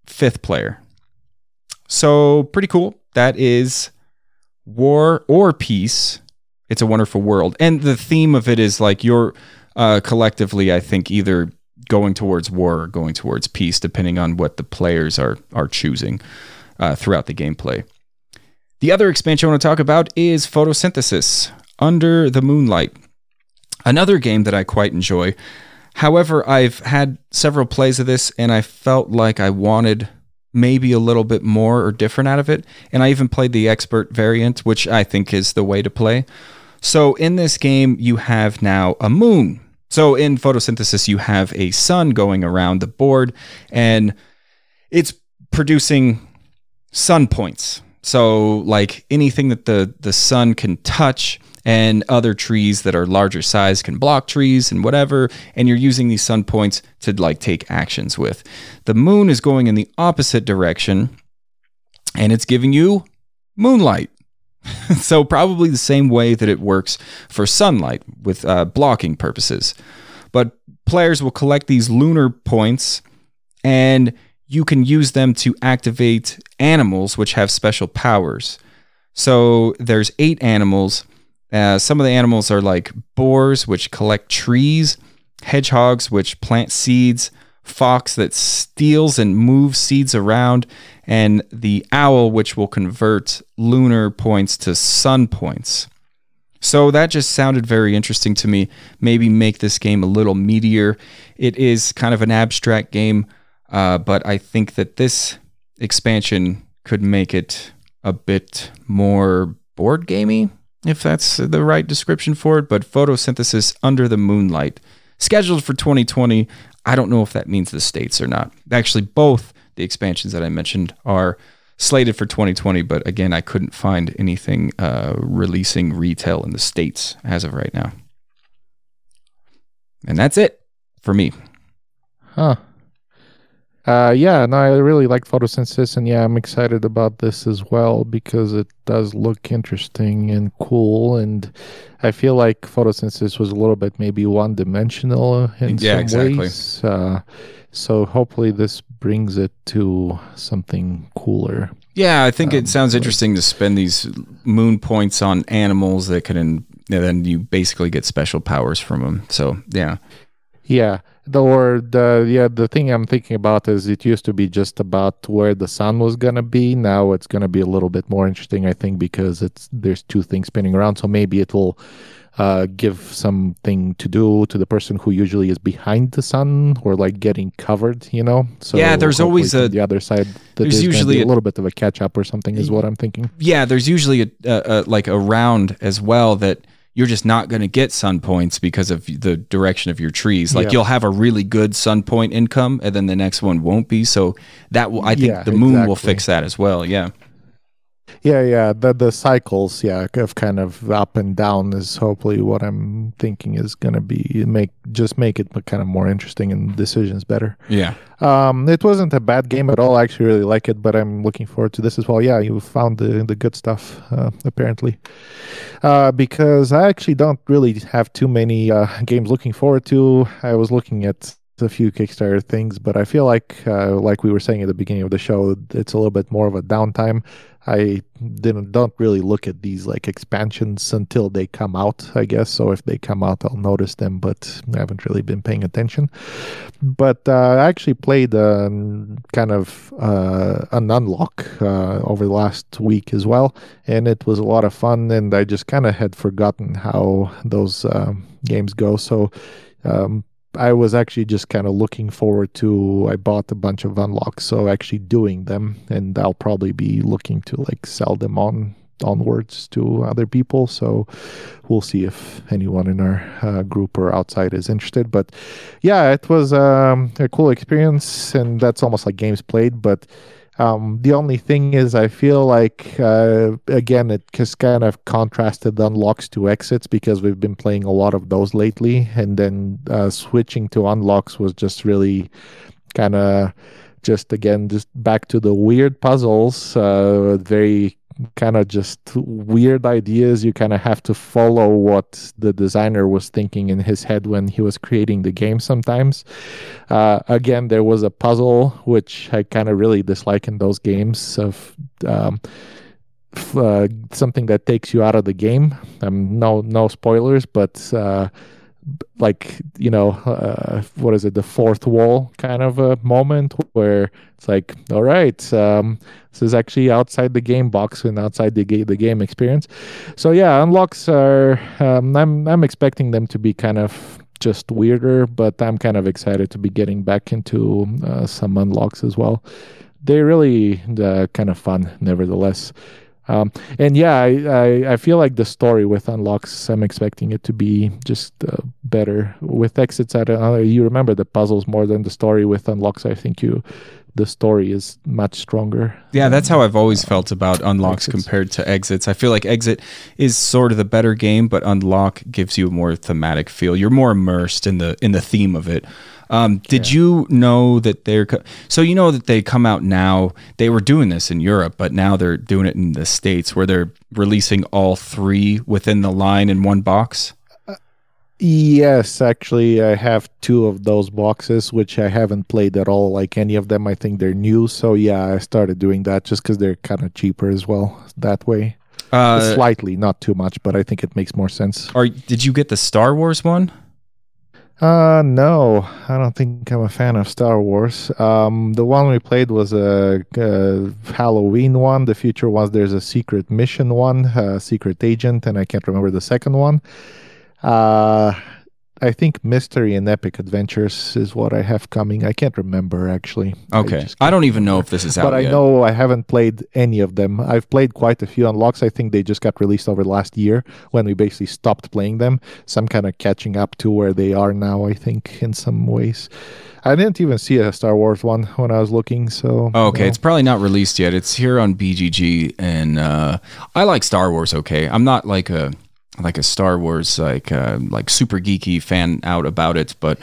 fifth player. So, pretty cool. That is War or Peace it's a Wonderful World. And the theme of it is like you're uh, collectively, I think, either going towards war or going towards peace, depending on what the players are are choosing uh, throughout the gameplay. The other expansion I want to talk about is Photosynthesis Under the Moonlight. Another game that I quite enjoy. However, I've had several plays of this and I felt like I wanted maybe a little bit more or different out of it. And I even played the expert variant, which I think is the way to play. So in this game, you have now a moon. So in photosynthesis, you have a sun going around the board and it's producing sun points. So like anything that the, the sun can touch and other trees that are larger size can block trees and whatever and you're using these sun points to like take actions with the moon is going in the opposite direction and it's giving you moonlight so, probably the same way that it works for sunlight with uh, blocking purposes. But players will collect these lunar points and you can use them to activate animals which have special powers. So, there's eight animals. Uh, some of the animals are like boars, which collect trees, hedgehogs, which plant seeds, fox that steals and moves seeds around, and the owl, which will convert lunar points to sun points. So that just sounded very interesting to me. Maybe make this game a little meatier. It is kind of an abstract game, uh, but I think that this expansion could make it a bit more board gamey, if that's the right description for it. But photosynthesis under the moonlight, scheduled for 2020. I don't know if that means the states or not. Actually, both the expansions that I mentioned are slated for 2020, but again, I couldn't find anything uh, releasing retail in the states as of right now. And that's it for me. Huh. Uh, yeah, no, I really like photosynthesis, and yeah, I'm excited about this as well because it does look interesting and cool. And I feel like photosynthesis was a little bit maybe one dimensional in Yeah, some exactly. ways. Uh, so hopefully, this brings it to something cooler. Yeah, I think Um, it sounds interesting to spend these moon points on animals that can, and then you basically get special powers from them. So yeah, Yeah. The, or the yeah the thing I'm thinking about is it used to be just about where the sun was gonna be. Now it's gonna be a little bit more interesting, I think, because it's there's two things spinning around. So maybe it will uh, give something to do to the person who usually is behind the sun or like getting covered. You know. So Yeah, there's always a- the other side. That there's usually a little bit of a catch up or something. Is what I'm thinking. yeah. There's usually a, a, a like a round as well that you're just not going to get sun points because of the direction of your trees. Like Yeah. you'll have a really good sun point income, and then the next one won't be. So that will, I think, Yeah, the moon will fix that as well. Yeah. Yeah, yeah. The the cycles, yeah, of kind of up and down is hopefully what I'm thinking is gonna be make just make it kind of more interesting and decisions better. Yeah. Um, it wasn't a bad game at all. I actually really like it, but I'm looking forward to this as well. Yeah, you found the the good stuff uh, apparently, uh, because I actually don't really have too many uh, games looking forward to. I was looking at a few Kickstarter things, but I feel like, uh, like we were saying at the beginning of the show, it's a little bit more of a downtime. I didn't don't really look at these like expansions until they come out, I guess. So if they come out, I'll notice them, but I haven't really been paying attention. But uh, I actually played um, kind of uh, an unlock uh, over the last week as well, and it was a lot of fun. And I just kind of had forgotten how those um, games go. So um, I was actually just kind of looking forward to. I bought a bunch of unlocks, so actually doing them, and I'll probably be looking to like sell them on onwards to other people. So we'll see if anyone in our uh, group or outside is interested. But yeah, it was um, a cool experience, and that's almost like games played, but. Um, the only thing is, I feel like uh, again, it just kind of contrasted the unlocks to exits because we've been playing a lot of those lately, and then uh, switching to unlocks was just really kind of just again just back to the weird puzzles, uh, very kind of just weird ideas. You kind of have to follow what the designer was thinking in his head when he was creating the game sometimes. Uh, again, there was a puzzle which I kind of really dislike in those games of um, uh, something that takes you out of the game. Um, no, no spoilers, but uh, like you know, uh, what is it? The fourth wall kind of a moment where it's like, all right, um, this is actually outside the game box and outside the the game experience. So yeah, unlocks are. Um, I'm I'm expecting them to be kind of just weirder, but I'm kind of excited to be getting back into uh, some unlocks as well. They're really uh, kind of fun, nevertheless. Um, and yeah, I, I, I feel like the story with unlocks, I'm expecting it to be just uh, better. With exits, I don't know, you remember the puzzles more than the story. With unlocks, I think you the story is much stronger. Yeah, that's how I've always felt about unlocks exits. compared to exits. I feel like exit is sort of the better game, but unlock gives you a more thematic feel. You're more immersed in the in the theme of it. Um, did you know that they're co- so you know that they come out now? They were doing this in Europe, but now they're doing it in the states where they're releasing all three within the line in one box. Yes, actually, I have two of those boxes, which I haven't played at all. Like any of them, I think they're new. So yeah, I started doing that just because they're kind of cheaper as well that way. Uh, Slightly, not too much, but I think it makes more sense. are did you get the Star Wars one? Uh, no, I don't think I'm a fan of Star Wars. Um, the one we played was a, uh Halloween one. The future was there's a secret mission one, uh, secret agent, and I can't remember the second one. Uh, I think Mystery and Epic Adventures is what I have coming. I can't remember actually. Okay. just I, don't even know if this is out But I yet. know I haven't played any of them. I've played quite a few unlocks. I think they just got released over last year when we basically stopped playing them. So I'm kind of catching up to where they are now, I think, in some ways. I didn't even see a Star Wars one when I was looking, so Oh, okay, no. it's probably not released yet. It's here on BGG, and uh, I like Star Wars. Okay, I'm not like a like a Star Wars like uh, like super geeky fan out about it, but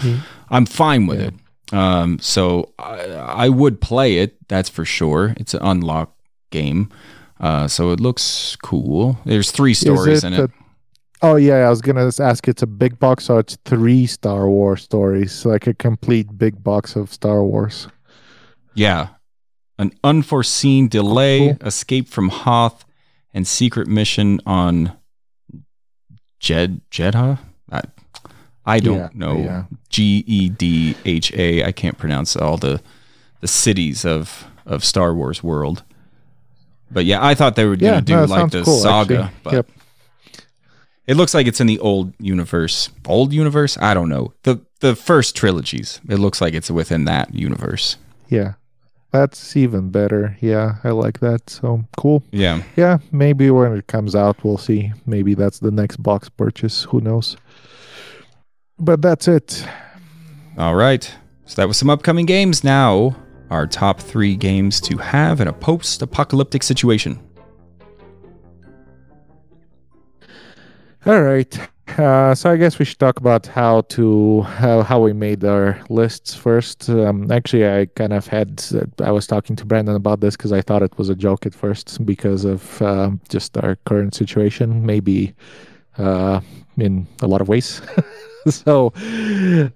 I'm fine with it. Um, so I, I would play it. That's for sure. It's an unlock game, uh, so it looks cool. There's three stories in it. a- oh yeah, I was gonna ask. It's a big box, so it's three Star Wars stories, like a complete big box of Star Wars. Yeah. An unforeseen delay, Cool. escape from Hoth, and secret mission on Jed Jedha? I, I don't Yeah, know. yeah. G E D H A. I can't pronounce all the the cities of of Star Wars world. But yeah, I thought they were Yeah, gonna do no, like the cool, saga, actually. but Yep. it looks like it's in the old universe. Old universe? I don't know. The the first trilogies. It looks like it's within that universe. Yeah, that's even better. Yeah, I like that. So cool. Yeah. Yeah, maybe when it comes out, we'll see. Maybe that's the next box purchase. Who knows? But that's it. All right. So that was some upcoming games. Now, our top three games to have in a post apocalyptic situation. All right. Uh, so I guess we should talk about how to how, how we made our lists first. Um, actually, I kind of had I was talking to Brandon about this because I thought it was a joke at first because of um, just our current situation. Maybe uh, in a lot of ways. so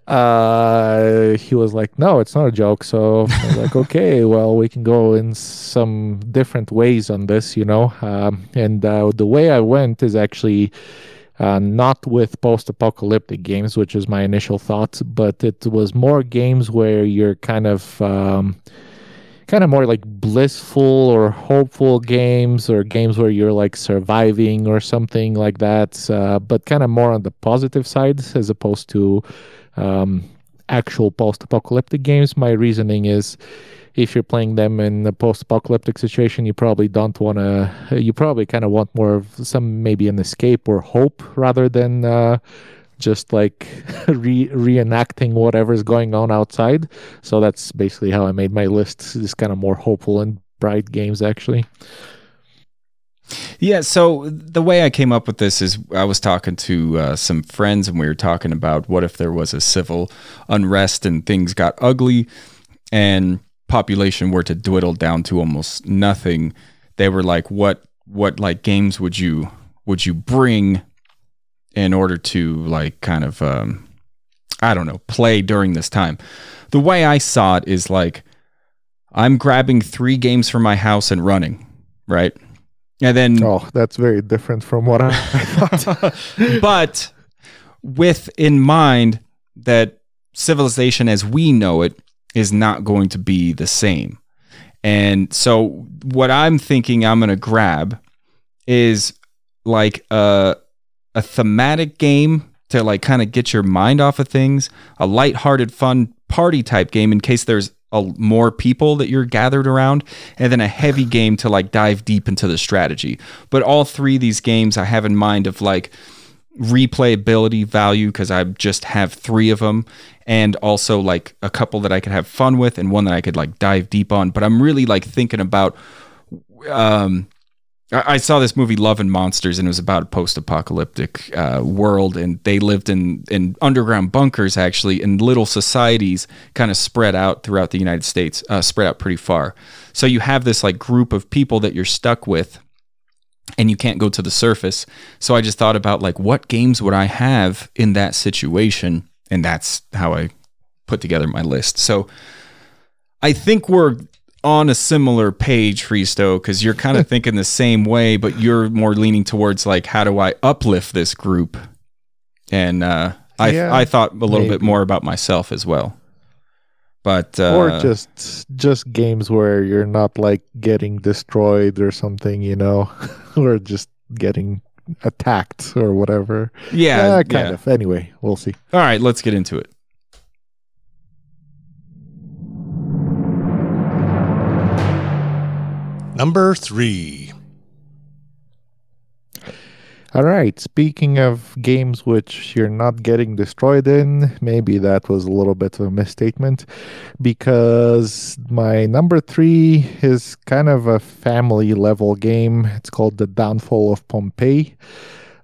uh, he was like, "No, it's not a joke." So like, "Okay, well, we can go in some different ways on this, you know." Um, and uh, the way I went is actually uh, not with post-apocalyptic games, which is my initial thoughts, but it was more games where you're kind of um, kind of more like blissful or hopeful games or games where you're like surviving or something like that uh, but kind of more on the positive side as opposed to um, actual post-apocalyptic games. My reasoning is if you're playing them in a post-apocalyptic situation you probably don't want to you probably kind of want more of some maybe an escape or hope rather than uh, just like re- reenacting whatever's going on outside so that's basically how I made my list. Just kind of more hopeful and bright games, actually. Yeah, so the way I came up with this is I was talking to uh, some friends and we were talking about what if there was a civil unrest and things got ugly and population were to dwindle down to almost nothing. They were like, what what like games would you would you bring in order to like kind of um I don't know, play during this time. The way I saw it is like I'm grabbing 3 games from my house and running, right? And then Oh, that's very different from what I thought. but with in mind that civilization as we know it is not going to be the same. And so what I'm thinking I'm going to grab is like a a thematic game to like kind of get your mind off of things, a lighthearted fun party type game in case there's a, more people that you're gathered around, and then a heavy game to like dive deep into the strategy. But all three of these games I have in mind of like replayability value because I just have three of them, and also like a couple that I could have fun with, and one that I could like dive deep on. But I'm really like thinking about. Um, I I saw this movie Love and Monsters, and it was about a post-apocalyptic uh, world, and they lived in in underground bunkers, actually, in little societies, kind of spread out throughout the United States, uh, spread out pretty far. So you have this like group of people that you're stuck with, and you can't go to the surface. So I just thought about like what games would I have in that situation, and that's how I put together my list. So I think we're on a similar page, Fristo, because you're kind of thinking the same way, but you're more leaning towards like, how do I uplift this group? And uh, I Yeah, I thought a little bit more about myself as well. But uh, or just just games where you're not like getting destroyed or something, you know, or just getting attacked or whatever. Yeah, Uh, kind yeah. of. Anyway, we'll see. All right, let's get into it. Number three. All right. Speaking of games which you're not getting destroyed in, maybe that was a little bit of a misstatement because my number three is kind of a family level game. It's called The Downfall of Pompeii.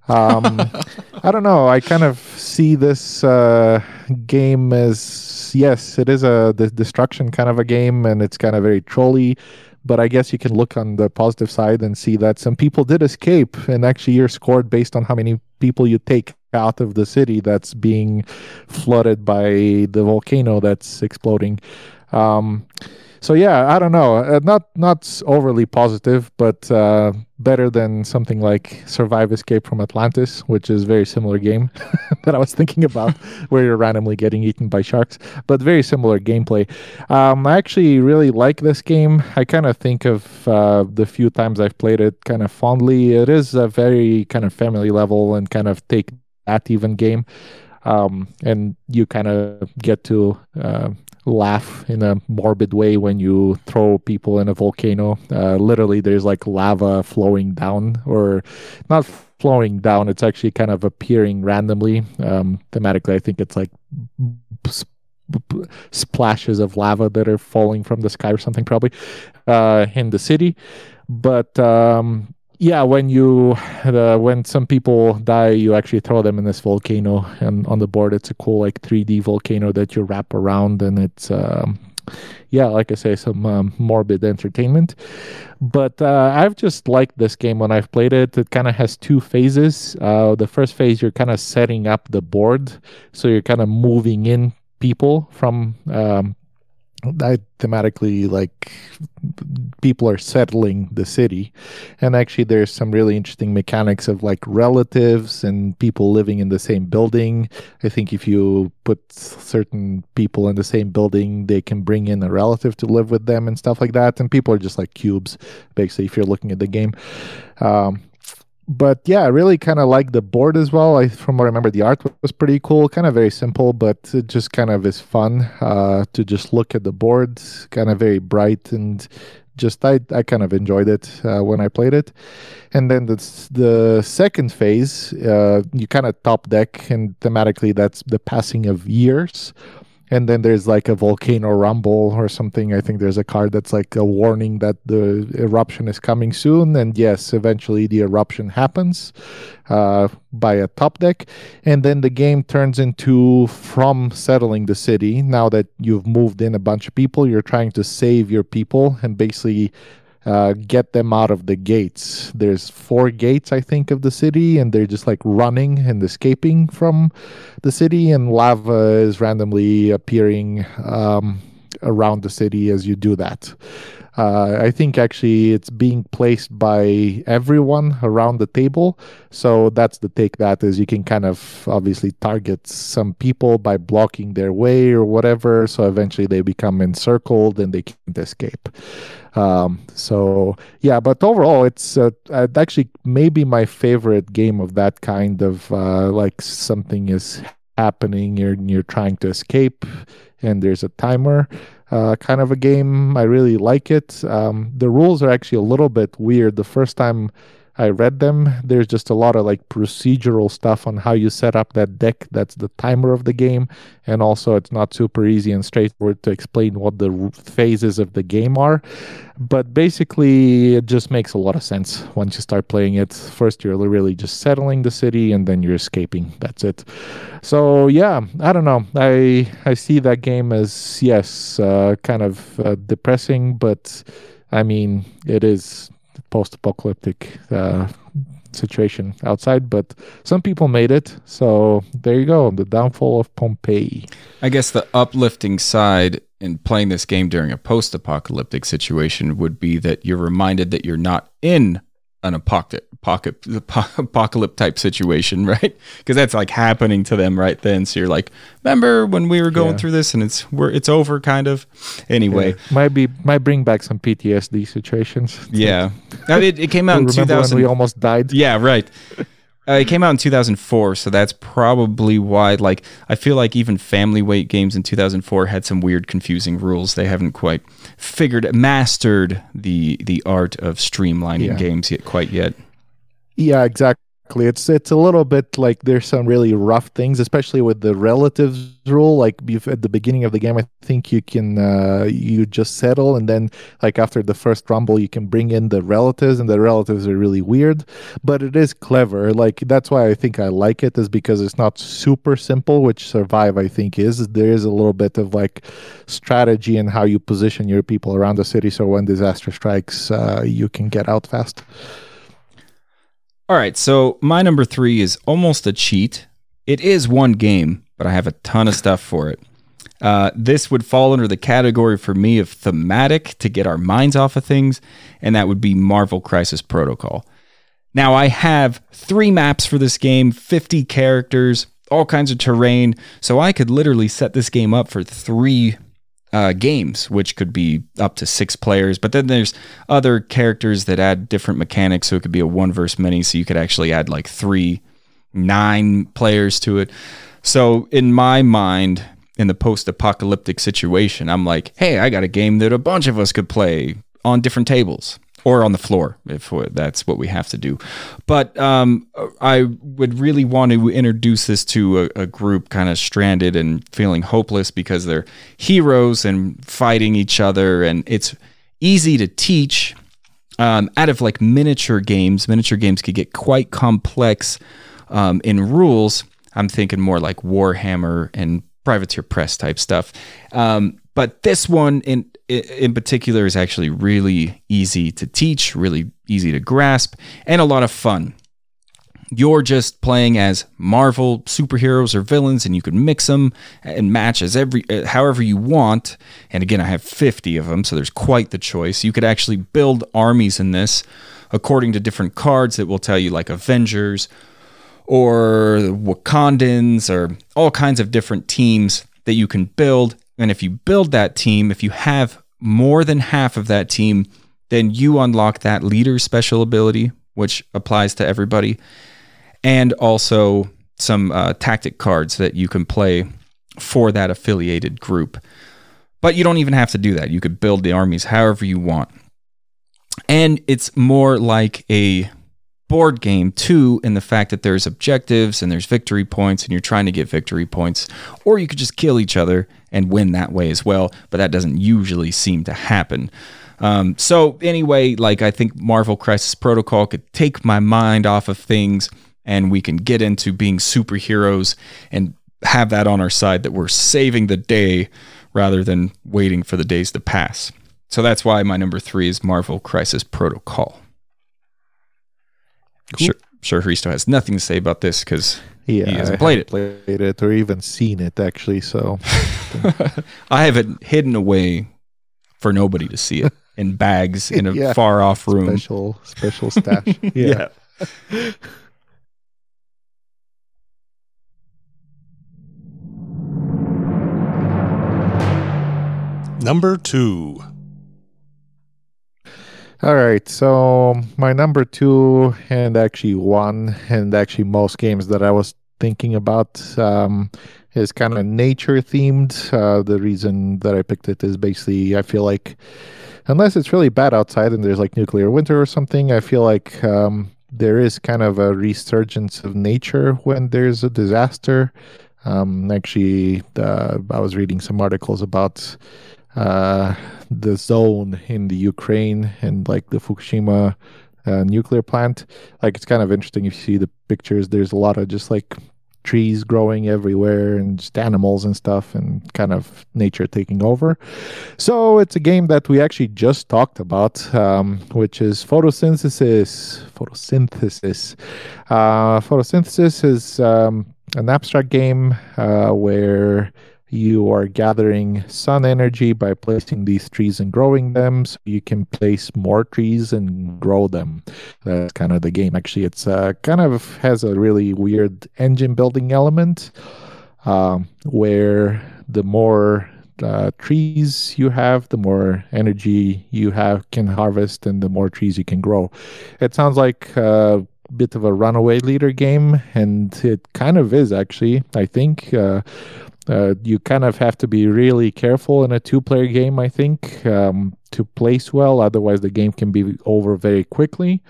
Um, I don't know. I kind of see this uh, game as yes, it is a the destruction kind of a game, and it's kind of very trolly. But I guess you can look on the positive side and see that some people did escape, and actually you're scored based on how many people you take out of the city that's being flooded by the volcano that's exploding. Um, so yeah, I don't know. Uh, not not overly positive, but uh, better than something like Survive Escape from Atlantis, which is a very similar game that I was thinking about, where you're randomly getting eaten by sharks. But very similar gameplay. Um, I actually really like this game. I kind of think of uh, the few times I've played it kind of fondly. It is a very kind of family level and kind of take that even game. Um, and you kind of get to uh, laugh in a morbid way when you throw people in a volcano. Uh, literally, there's like lava flowing down, or not flowing down. It's actually kind of appearing randomly. Um, thematically, I think it's like sp- sp- splashes of lava that are falling from the sky or something, probably uh, in the city. But um, yeah, when you uh, when some people die, you actually throw them in this volcano, and on the board it's a cool like 3D volcano that you wrap around, and it's um, yeah, like I say, some um, morbid entertainment. But uh, I've just liked this game when I've played it. It kind of has two phases. Uh, the first phase, you're kind of setting up the board, so you're kind of moving in people from. Um, I thematically like people are settling the city. And actually there's some really interesting mechanics of like relatives and people living in the same building. I think if you put certain people in the same building they can bring in a relative to live with them and stuff like that. And people are just like cubes basically if you're looking at the game. Um, but yeah, I really kind of like the board as well. I, from what I remember, the art was pretty cool, kind of very simple, but it just kind of is fun uh, to just look at the board, kind of very bright and just I, I kind of enjoyed it uh, when I played it. And then the the second phase, uh, you kind of top deck, and thematically that's the passing of years and then there's like a volcano rumble or something. I think there's a card that's like a warning that the eruption is coming soon. And yes, eventually the eruption happens uh, by a top deck. And then the game turns into from settling the city. Now that you've moved in a bunch of people, you're trying to save your people and basically uh, get them out of the gates. There's four gates, I think, of the city, and they're just like running and escaping from the city, and lava is randomly appearing um, around the city as you do that. Uh, I think actually it's being placed by everyone around the table. So that's the take that is you can kind of obviously target some people by blocking their way or whatever. So eventually they become encircled and they can't escape. Um, so yeah, but overall, it's uh, actually maybe my favorite game of that kind of uh, like something is happening, you're you're trying to escape, and there's a timer. Uh, kind of a game. I really like it. Um, the rules are actually a little bit weird. The first time I read them, there's just a lot of like procedural stuff on how you set up that deck. That's the timer of the game, and also it's not super easy and straightforward to explain what the phases of the game are. But basically, it just makes a lot of sense once you start playing it. First, you're really just settling the city, and then you're escaping. That's it. So yeah, I don't know. I I see that game as yes, uh, kind of uh, depressing, but I mean it is post-apocalyptic uh, situation outside, but some people made it. So there you go, the downfall of Pompeii. I guess the uplifting side in playing this game during a post apocalyptic situation would be that you're reminded that you're not in an apocalypse pocket apocalypse type situation, right? Because that's like happening to them right then. So you're like, remember when we were going Yeah. through this and it's we're it's over kind of. Anyway, Yeah. might be might bring back some PTSD situations. yeah. It, it came out in Remember when 2000. we almost died? Yeah, right. Uh, it came out in 2004, so that's probably why. Like, I feel like even family weight games in 2004 had some weird, confusing rules. They haven't quite figured, mastered the the art of streamlining Yeah. games yet quite yet. Yeah, exactly. It's it's a little bit like there's some really rough things, especially with the relatives rule. Like at the beginning of the game, I think you can uh, you just settle, and then like after the first rumble, you can bring in the relatives, and the relatives are really weird, but it is clever. Like that's why I think I like it is because it's not super simple, which Survive I think is. There is a little bit of like strategy and how you position your people around the city, so when disaster strikes, uh, you can get out fast. All right, so my number three is almost a cheat. It is one game, but I have a ton of stuff for it. Uh, this would fall under the category for me of thematic to get our minds off of things, and that would be Marvel Crisis Protocol. Now, I have three maps for this game, 50 characters, all kinds of terrain, so I could literally set this game up for three uh, games, which could be up to six players. But then there's other characters that add different mechanics, so it could be a one verse many, so you could actually add like three, nine players to it. So in my mind, in the post-apocalyptic situation, I'm like, hey, I got a game that a bunch of us could play on different tables or on the floor if that's what we have to do. But um, I would really want to introduce this to a, a group kind of stranded and feeling hopeless because they're heroes and fighting each other, and it's easy to teach. Um, out of like miniature games, miniature games could get quite complex um, in rules. I'm thinking more like Warhammer and Privateer Press type stuff. Um, but this one in in particular is actually really easy to teach, really easy to grasp, and a lot of fun. You're just playing as Marvel superheroes or villains, and you can mix them and match as every uh, however you want. And again, I have 50 of them, so there's quite the choice. You could actually build armies in this according to different cards that will tell you, like Avengers or Wakandans or all kinds of different teams that you can build. And if you build that team, if you have more than half of that team, then you unlock that leader special ability, which applies to everybody, and also some uh, tactic cards that you can play for that affiliated group. But you don't even have to do that. You could build the armies however you want. And it's more like a board game too in the fact that there's objectives and there's victory points and you're trying to get victory points or you could just kill each other and win that way as well but that doesn't usually seem to happen. Um, so anyway like i think marvel crisis protocol could take my mind off of things and we can get into being superheroes and have that on our side that we're saving the day rather than waiting for the days to pass. So that's why my number three is marvel crisis protocol Cool. Sure, sure. Hristo has nothing to say about this because Yeah, He hasn't played haven't played it or even seen it actually. So I have it hidden away for nobody to see it in bags in a Yeah. far off room. special special stash. yeah. Number two. All right. So my number two, and actually one, and actually most games that I was thinking about um, is kind of nature themed. Uh, the reason that I picked it is basically I feel like unless it's really bad outside and there's like nuclear winter or something, I feel like um, there is kind of a resurgence of nature when there's a disaster. Um, actually, uh, I was reading some articles about uh, the zone in the Ukraine and like the Fukushima uh, nuclear plant. Like it's kind of interesting if you see the pictures. There's a lot of just like trees growing everywhere and just animals and stuff and kind of nature taking over. So it's a game that we actually just talked about, um, which is photosynthesis. Photosynthesis. Uh, photosynthesis is um, an abstract game uh, where you are gathering sun energy by placing these trees and growing them so you can place more trees and grow them. That's kind of the game. Actually it's uh, kind of has a really weird engine building element um, where the more uh, trees you have the more energy you have can harvest and the more trees you can grow. It sounds like a bit of a runaway leader game, and it kind of is actually. I think. Uh, uh, you kind of have to be really careful in a two-player game. I think um, to place well, otherwise the game can be over very quickly.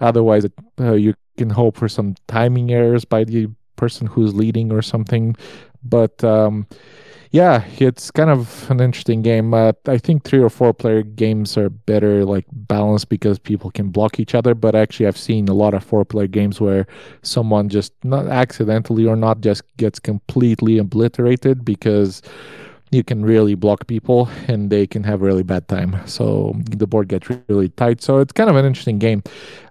Otherwise, uh, you can hope for some timing errors by the person who's leading or something. But um, yeah, it's kind of an interesting game. Uh, I think three or four player games are better, like balanced, because people can block each other. But actually, I've seen a lot of four player games where someone just not accidentally or not just gets completely obliterated because you can really block people and they can have a really bad time. So the board gets really tight. So it's kind of an interesting game.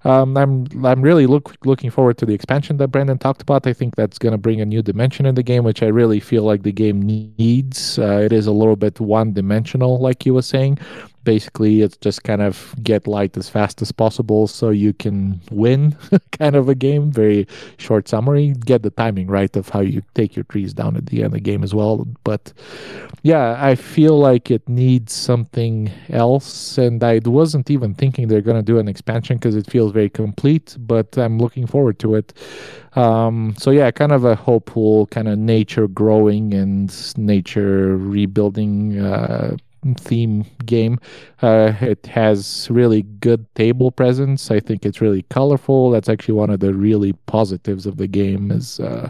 Um, I'm I'm really look looking forward to the expansion that Brandon talked about. I think that's going to bring a new dimension in the game, which I really feel like the game needs. Uh, it is a little bit one dimensional, like you were saying basically it's just kind of get light as fast as possible so you can win kind of a game. Very short summary. Get the timing right of how you take your trees down at the end of the game as well. But yeah i feel like it needs something else. And i wasn't even thinking they're going to do an expansion because it feels very complete but i'm looking forward to it. Um, so yeah kind of a hopeful kind of nature growing and nature rebuilding uh, theme game. Uh, it has really good table presence. I think it's really colorful. That's actually one of the really positives of the game is uh,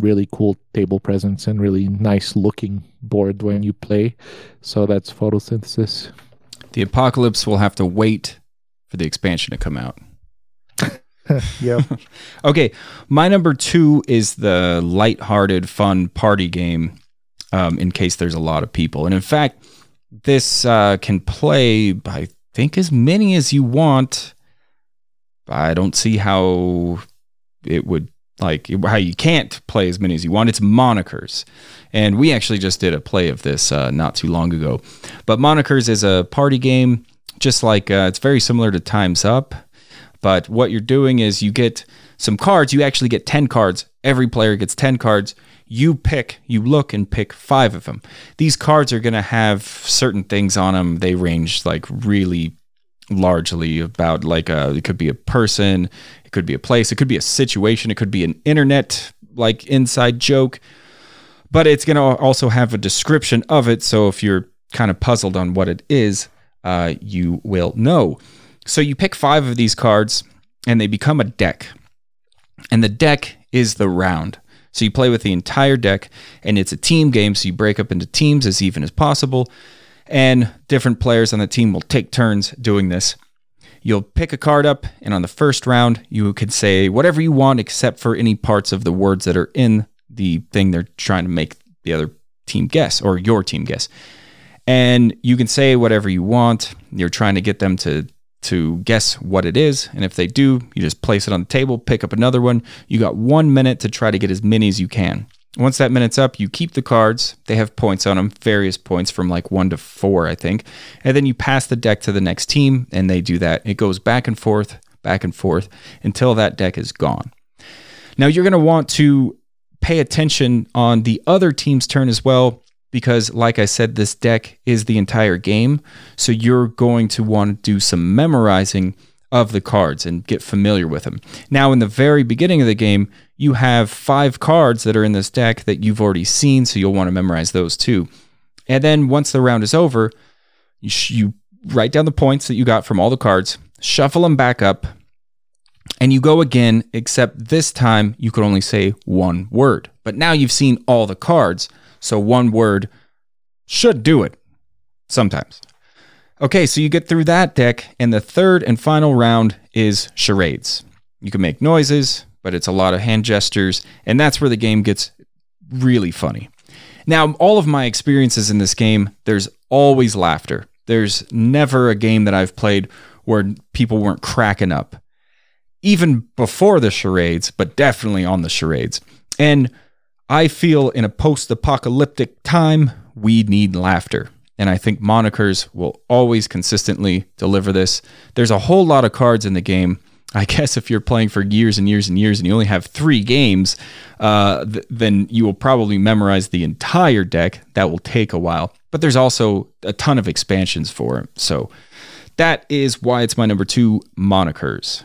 really cool table presence and really nice looking board when you play. So that's photosynthesis. The apocalypse will have to wait for the expansion to come out. yeah. okay, my number two is the light-hearted, fun party game. Um, in case there's a lot of people, and in fact, this uh, can play, I think, as many as you want. I don't see how it would like how you can't play as many as you want. It's monikers, and we actually just did a play of this uh, not too long ago. But monikers is a party game, just like uh, it's very similar to Times Up. But what you're doing is you get some cards. You actually get ten cards. Every player gets ten cards you pick, you look and pick five of them. These cards are going to have certain things on them. They range like really largely about like a, it could be a person, it could be a place, it could be a situation, it could be an internet like inside joke, but it's going to also have a description of it. So if you're kind of puzzled on what it is, uh, you will know. So you pick five of these cards and they become a deck. And the deck is the round. So you play with the entire deck, and it's a team game. So you break up into teams as even as possible, and different players on the team will take turns doing this. You'll pick a card up, and on the first round, you can say whatever you want except for any parts of the words that are in the thing they're trying to make the other team guess or your team guess. And you can say whatever you want. You're trying to get them to to guess what it is. And if they do, you just place it on the table, pick up another one. You got one minute to try to get as many as you can. Once that minute's up, you keep the cards. They have points on them, various points from like one to four, I think. And then you pass the deck to the next team, and they do that. It goes back and forth, back and forth until that deck is gone. Now, you're going to want to pay attention on the other team's turn as well because, like I said, this deck is the entire game. So you're going to want to do some memorizing of the cards and get familiar with them. Now, in the very beginning of the game, you have five cards that are in this deck that you've already seen, so you'll want to memorize those too. And then once the round is over, you, sh- you write down the points that you got from all the cards, shuffle them back up, and you go again, except this time you could only say one word. But now you've seen all the cards, so one word should do it sometimes. Okay, so you get through that deck, and the third and final round is charades. You can make noises, but it's a lot of hand gestures, and that's where the game gets really funny. Now, all of my experiences in this game, there's always laughter. There's never a game that I've played where people weren't cracking up, even before the charades, but definitely on the charades. And I feel in a post apocalyptic time, we need laughter. And I think monikers will always consistently deliver this. There's a whole lot of cards in the game. I guess if you're playing for years and years and years and you only have three games, uh, th- then you will probably memorize the entire deck. That will take a while. But there's also a ton of expansions for it. So that is why it's my number two monikers.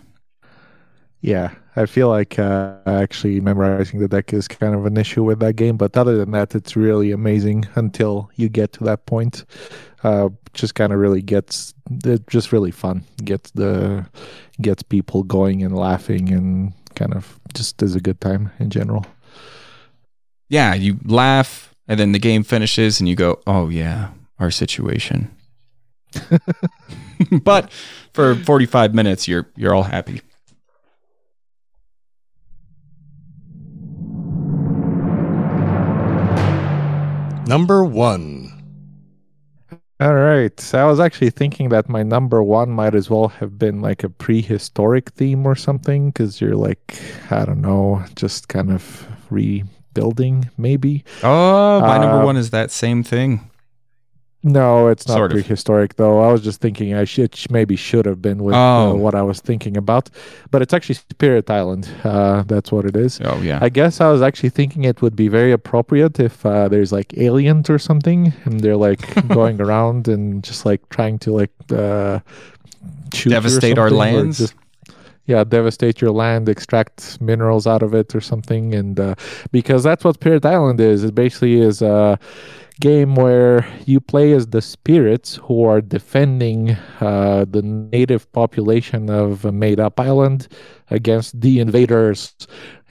Yeah, I feel like uh, actually memorizing the deck is kind of an issue with that game. But other than that, it's really amazing until you get to that point. Uh, just kind of really gets it just really fun. Gets the gets people going and laughing and kind of just is a good time in general. Yeah, you laugh and then the game finishes and you go, "Oh yeah, our situation." but for 45 minutes you're you're all happy. Number one. All right. So I was actually thinking that my number one might as well have been like a prehistoric theme or something because you're like, I don't know, just kind of rebuilding, maybe. Oh, my number Uh, one is that same thing. No, it's not Sort of. prehistoric though. I was just thinking I should maybe should have been with uh, Oh. what I was thinking about, but it's actually Spirit Island. Uh, that's what it is. Oh yeah. I guess I was actually thinking it would be very appropriate if uh, there's like aliens or something, and they're like going around and just like trying to like uh, shoot Devastate our lands? just- yeah, devastate your land, extract minerals out of it or something, and uh, because that's what Spirit Island is. It basically is a game where you play as the spirits who are defending uh, the native population of a made-up island against the invaders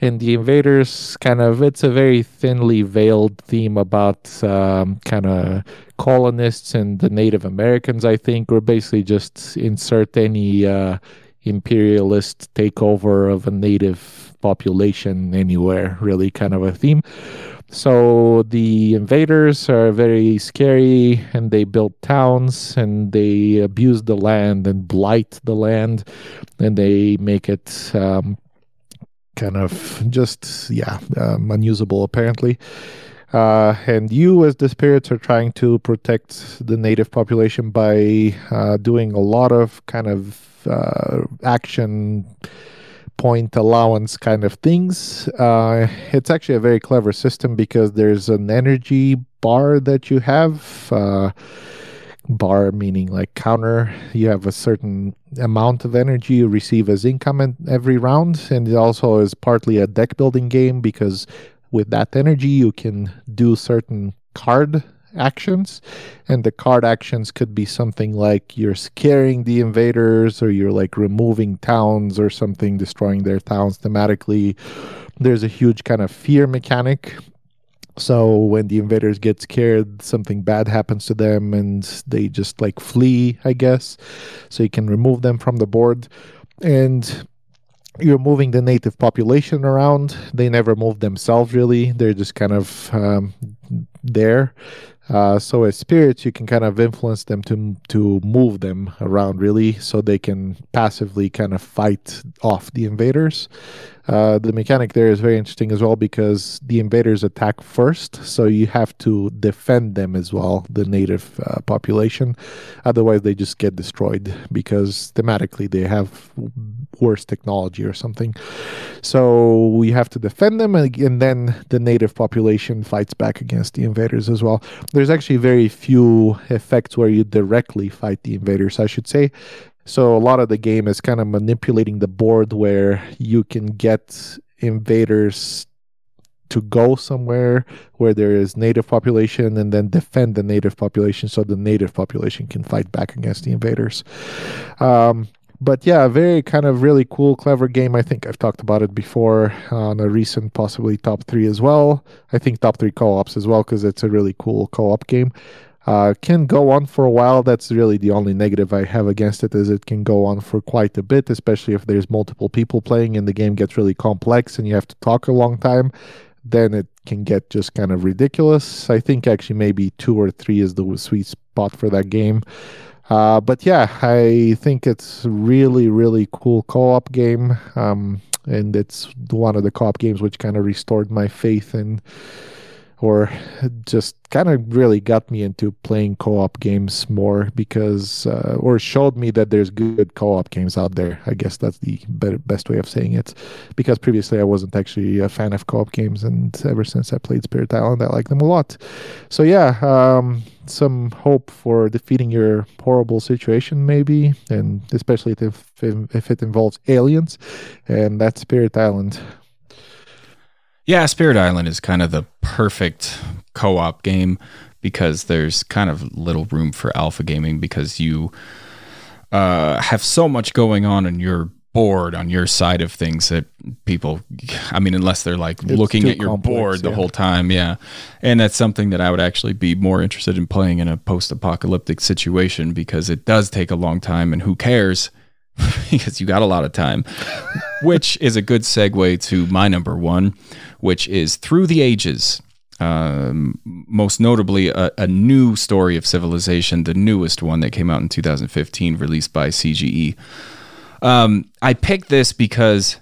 and the invaders kind of it's a very thinly veiled theme about um, kind of colonists and the native americans i think or basically just insert any uh, imperialist takeover of a native population anywhere really kind of a theme. So the invaders are very scary and they build towns and they abuse the land and blight the land and they make it um, kind of just yeah um, unusable apparently uh, and you as the spirits are trying to protect the native population by uh, doing a lot of kind of uh, action point allowance kind of things. Uh, it's actually a very clever system because there's an energy bar that you have uh, bar meaning like counter. You have a certain amount of energy you receive as income in every round and it also is partly a deck building game because with that energy you can do certain card actions and the card actions could be something like you're scaring the invaders or you're like removing towns or something destroying their towns thematically. There's a huge kind of fear mechanic. So when the invaders get scared something bad happens to them and they just like flee i guess. So you can remove them from the board. And you're moving the native population around. They never move themselves really. They're just kind of um, there. Uh, so as spirits you can kind of influence them to to move them around really so they can passively kind of fight off the invaders uh, the mechanic there is very interesting as well because the invaders attack first, so you have to defend them as well, the native uh, population. Otherwise, they just get destroyed because thematically they have worse technology or something. So we have to defend them, and, and then the native population fights back against the invaders as well. There's actually very few effects where you directly fight the invaders, I should say. So a lot of the game is kind of manipulating the board where you can get invaders to go somewhere where there is native population and then defend the native population so the native population can fight back against the invaders. Um, but yeah, very kind of really cool, clever game. I think I've talked about it before on a recent, possibly top three as well. I think top three co ops as well because it's a really cool co op game. Uh, can go on for a while. That's really the only negative I have against it is it can go on for quite a bit, especially if there's multiple people playing and the game gets really complex and you have to talk a long time. Then it can get just kind of ridiculous. I think actually maybe two or three is the sweet spot for that game. Uh, but yeah, I think it's really, really cool co-op game. Um, and it's one of the co-op games which kind of restored my faith in or just kind of really got me into playing co-op games more because uh, or showed me that there's good co-op games out there i guess that's the better, best way of saying it. Because previously i wasn't actually a fan of co-op games and ever since i played spirit island i like them a lot. So yeah um, some hope for defeating your horrible situation maybe and especially if if it involves aliens and that's spirit island yeah, Spirit Island is kind of the perfect co op game because there's kind of little room for alpha gaming because you uh, have so much going on and you're bored on your side of things that people i mean unless they're like it's looking at your complex, board the yeah. whole time yeah and that's something that i would actually be more interested in playing in a post-apocalyptic situation because it does take a long time and who cares because you got a lot of time which is a good segue to my number one which is Through the Ages. Um, most notably, a, a, new story of civilization, the newest one that came out in 2015, released by CGE. Um, I picked this because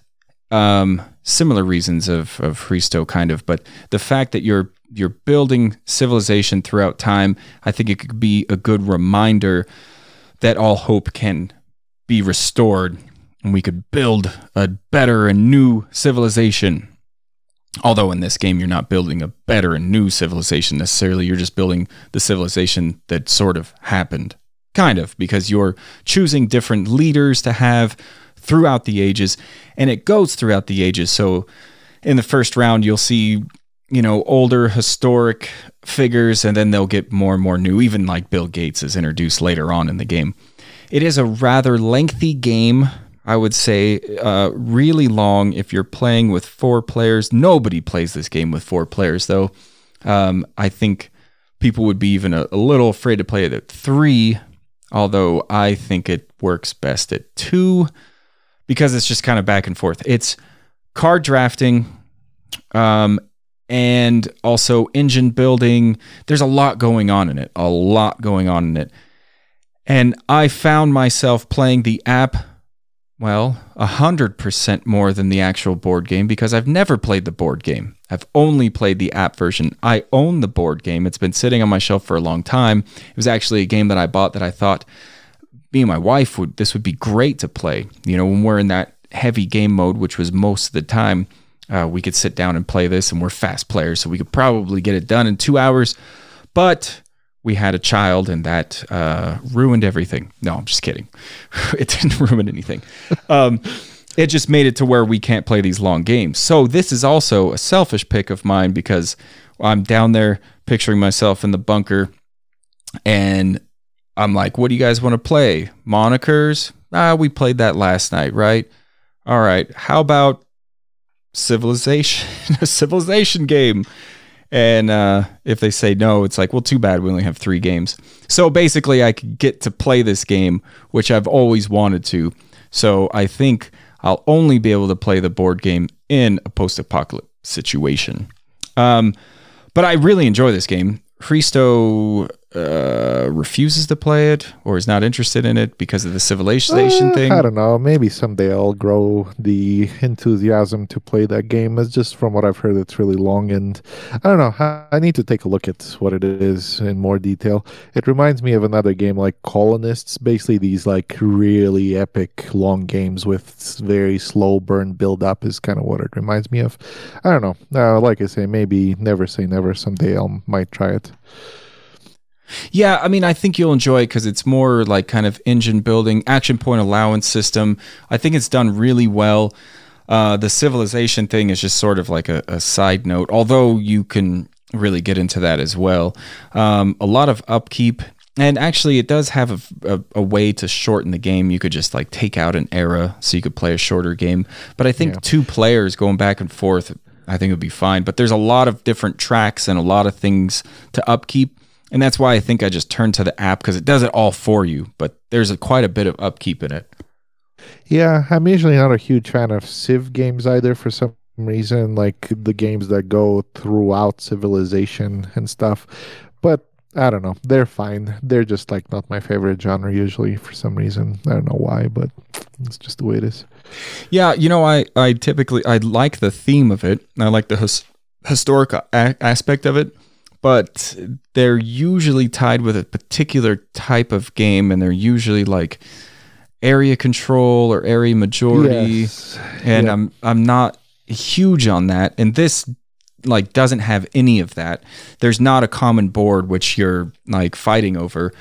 um, similar reasons of of Hristo, kind of, but the fact that you're you're building civilization throughout time, I think it could be a good reminder that all hope can be restored, and we could build a better and new civilization Although in this game, you're not building a better and new civilization necessarily, you're just building the civilization that sort of happened. Kind of, because you're choosing different leaders to have throughout the ages, and it goes throughout the ages. So in the first round, you'll see, you know, older historic figures, and then they'll get more and more new, even like Bill Gates is introduced later on in the game. It is a rather lengthy game I would say uh, really long if you're playing with four players. Nobody plays this game with four players, though. Um, I think people would be even a, a, little afraid to play it at three, although I think it works best at two because it's just kind of back and forth. It's card drafting um, and also engine building. There's a lot going on in it, a lot going on in it. And I found myself playing the app well, a hundred percent more than the actual board game because I've never played the board game. I've only played the app version. I own the board game. It's been sitting on my shelf for a long time. It was actually a game that I bought that I thought me and my wife would this would be great to play. You know, when we're in that heavy game mode, which was most of the time, uh, we could sit down and play this, and we're fast players, so we could probably get it done in two hours. But we had a child and that uh, ruined everything. No, I'm just kidding. it didn't ruin anything. Um, it just made it to where we can't play these long games. So this is also a selfish pick of mine because I'm down there picturing myself in the bunker and I'm like, what do you guys want to play? Monikers? Ah, we played that last night, right? All right. How about civilization? a civilization game. And uh, if they say no, it's like, well, too bad. We only have three games. So basically, I could get to play this game, which I've always wanted to. So I think I'll only be able to play the board game in a post apocalypse situation. Um, but I really enjoy this game. Hristo uh, refuses to play it or is not interested in it because of the civilization uh, thing? I don't know. Maybe someday I'll grow the enthusiasm to play that game. It's just from what I've heard, it's really long, and I don't know. I need to take a look at what it is in more detail. It reminds me of another game like Colonists. Basically, these like really epic long games with very slow burn build up is kind of what it reminds me of. I don't know. Uh, like I say, maybe never say never. Someday I might try it. Yeah, I mean, I think you'll enjoy it because it's more like kind of engine building, action point allowance system. I think it's done really well. Uh, the civilization thing is just sort of like a, a, side note, although you can really get into that as well. Um, a lot of upkeep. And actually, it does have a, a, a, way to shorten the game. You could just like take out an era so you could play a shorter game. But I think yeah. two players going back and forth, I think it would be fine. But there's a lot of different tracks and a lot of things to upkeep. And that's why I think I just turned to the app because it does it all for you. But there's a, quite a bit of upkeep in it. Yeah, I'm usually not a huge fan of Civ games either for some reason, like the games that go throughout civilization and stuff. But I don't know. They're fine. They're just like not my favorite genre usually for some reason. I don't know why, but it's just the way it is. Yeah, you know, I I typically I like the theme of it. I like the his, historic a- aspect of it, but they're usually tied with a particular type of game, and they're usually like area control or area majority. Yes. And. I'm I'm not huge on that. And this like doesn't have any of that. There's not a common board which you're like fighting over.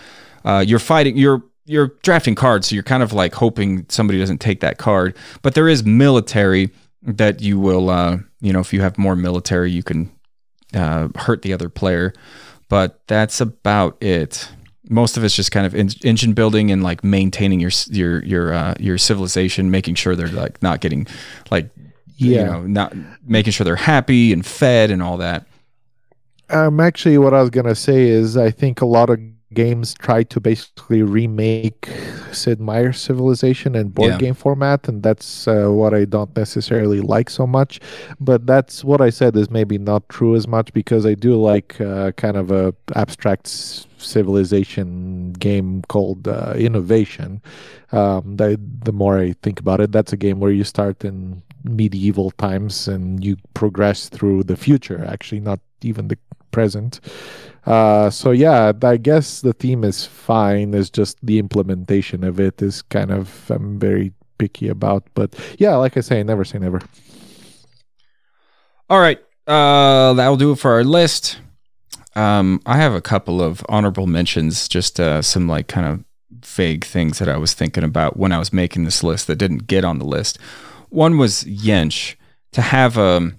Uh, you're fighting. You're you're drafting cards, so you're kind of like hoping somebody doesn't take that card. But there is military that you will. Uh, you know, if you have more military, you can uh, hurt the other player. But that's about it. Most of it's just kind of en- engine building and like maintaining your your your uh, your civilization, making sure they're like not getting like you Yeah. know not making sure they're happy and fed and all that. Um, actually, what I was gonna say is, I think a lot of games try to basically remake Sid Meier's Civilization in board Yeah. game format, and that's uh, what I don't necessarily like so much. But that's what I said is maybe not true as much because I do like uh, kind of a abstract civilization game called uh, Innovation. Um, the, the more I think about it, that's a game where you start in medieval times and you progress through the future. Actually, not even the present. Uh, so yeah, I guess the theme is fine. It's just the implementation of it is kind of I'm very picky about. But yeah, like I say, never say never. All right, uh, that'll do it for our list. Um, I have a couple of honorable mentions, just uh, some like kind of vague things that I was thinking about when I was making this list that didn't get on the list. One was YINSH to have a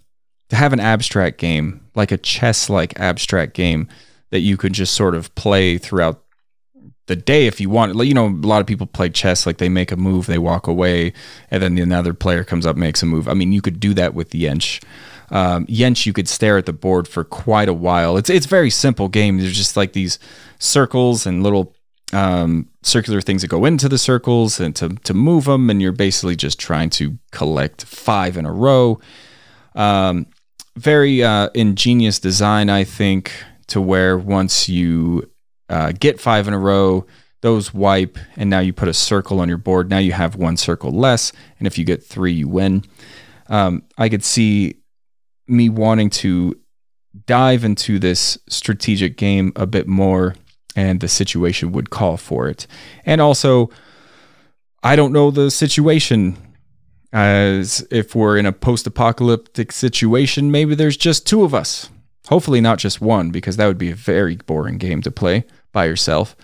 to have an abstract game like a chess like abstract game that you could just sort of play throughout the day if you want. You know, a lot of people play chess like they make a move, they walk away, and then another player comes up makes a move. I mean, you could do that with YINSH. Um, YINSH, you could stare at the board for quite a while. It's it's very simple game. There's just like these circles and little um, circular things that go into the circles and to to move them, and you're basically just trying to collect five in a row. Um, very uh, ingenious design, I think, to where once you uh, get five in a row, those wipe, and now you put a circle on your board. Now you have one circle less, and if you get three, you win. Um, I could see me wanting to dive into this strategic game a bit more, and the situation would call for it. And also, I don't know the situation. As if we're in a post apocalyptic situation, maybe there's just two of us. Hopefully, not just one, because that would be a very boring game to play by yourself.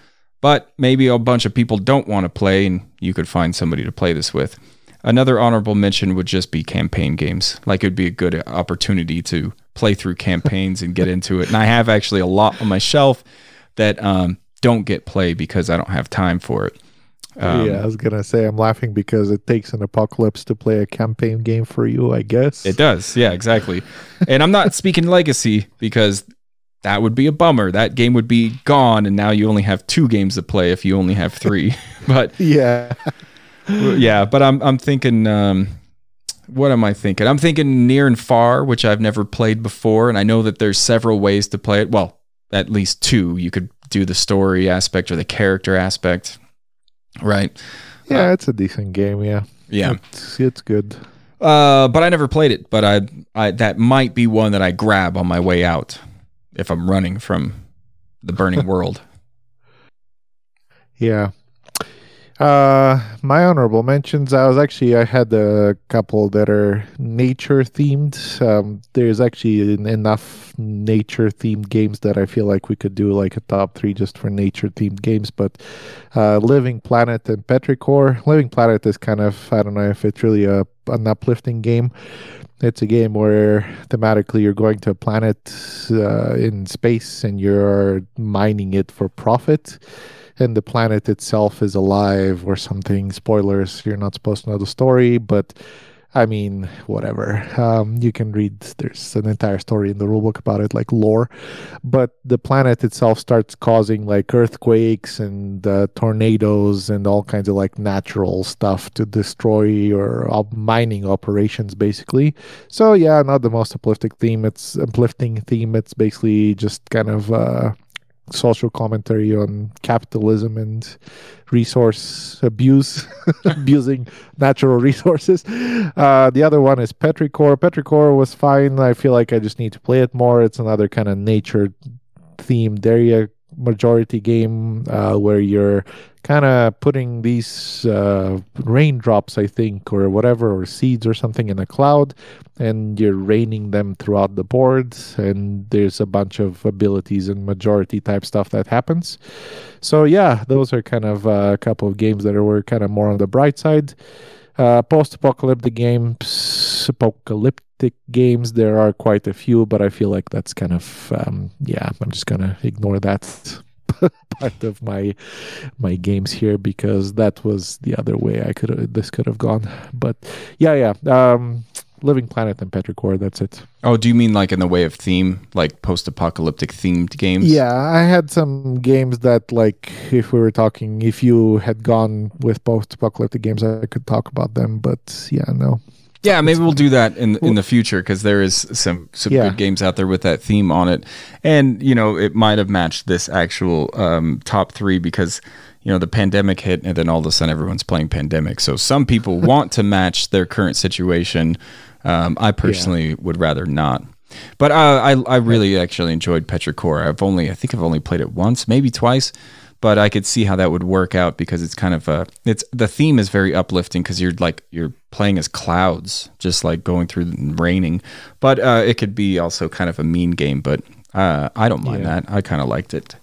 But maybe a bunch of people don't want to play, and you could find somebody to play this with. Another honorable mention would just be campaign games. Like, it would be a good opportunity to play through campaigns and get into it. And I have actually a lot on my shelf that um, don't get played because I don't have time for it. Um, yeah, I was gonna say I'm laughing because it takes an apocalypse to play a campaign game for you. I guess It does. Yeah, exactly. and I'm not speaking legacy because that would be a bummer. That game would be gone and now you only have two games to play if you only have 3. but Yeah, yeah, but I'm I'm thinking um what am I thinking? I'm thinking near and far, which I've never played before and I know that there's several ways to play it. Well, at least two. You could do the story aspect or the character aspect. Right? yeah, it's a decent game. Yeah, Yeah. it's, it's good. Uh, but I never played it. But I, I that might be one that I grab on my way out if I'm running from the burning world. Yeah. Uh, my honorable mentions. I was actually I had a couple that are nature themed. Um, there's actually en- enough nature themed games that I feel like we could do like a top three just for nature themed games. But uh, Living Planet and Petrichor. Living Planet is kind of I don't know if it's really a an uplifting game. It's a game where thematically you're going to a planet uh, in space and you're mining it for profit and the planet itself is alive or something. Spoilers, you're not supposed to know the story, but I mean, whatever. Um, you can read, there's an entire story in the rulebook about it, like lore. But the planet itself starts causing like earthquakes and uh, tornadoes and all kinds of like natural stuff to destroy your op- mining operations, basically. So, yeah, not the most uplifting theme. It's uplifting theme. It's basically just kind of. Uh, social commentary on capitalism and resource abuse, abusing natural resources. Uh, the other one is Petrichor. Petrichor was fine. I feel like I just need to play it more. It's another kind of nature themed area majority game uh, where you're kind of putting these uh, raindrops, I think, or whatever, or seeds or something in a cloud, and you're raining them throughout the board. And there's a bunch of abilities and majority type stuff that happens. So, yeah, those are kind of uh, a couple of games that were kind of more on the bright side. Uh, post-apocalyptic games, apocalyptic games. There are quite a few, but I feel like that's kind of um, yeah. I'm just gonna ignore that part of my my games here because that was the other way I could this could have gone. But yeah, yeah. Um, Living Planet and Petrichor. That's it. Oh, do you mean like in the way of theme, like post-apocalyptic themed games? Yeah, I had some games that, like, if we were talking, if you had gone with post-apocalyptic games, I could talk about them. But yeah, no. Yeah, maybe we'll do that in in the future because there is some some Yeah. good games out there with that theme on it, and you know it might have matched this actual um, top three because you know the pandemic hit and then all of a sudden everyone's playing pandemic. So some people want to match their current situation. Um, I personally would rather not. But uh, I I really actually enjoyed Petrichor. I've only I think I've only played it once, maybe twice, but I could see how that would work out because it's kind of a it's the theme is very uplifting because you're like you're playing as clouds, just like going through the raining. But uh, it could be also kind of a mean game, but uh, I don't mind Yeah. that. I kind of liked it.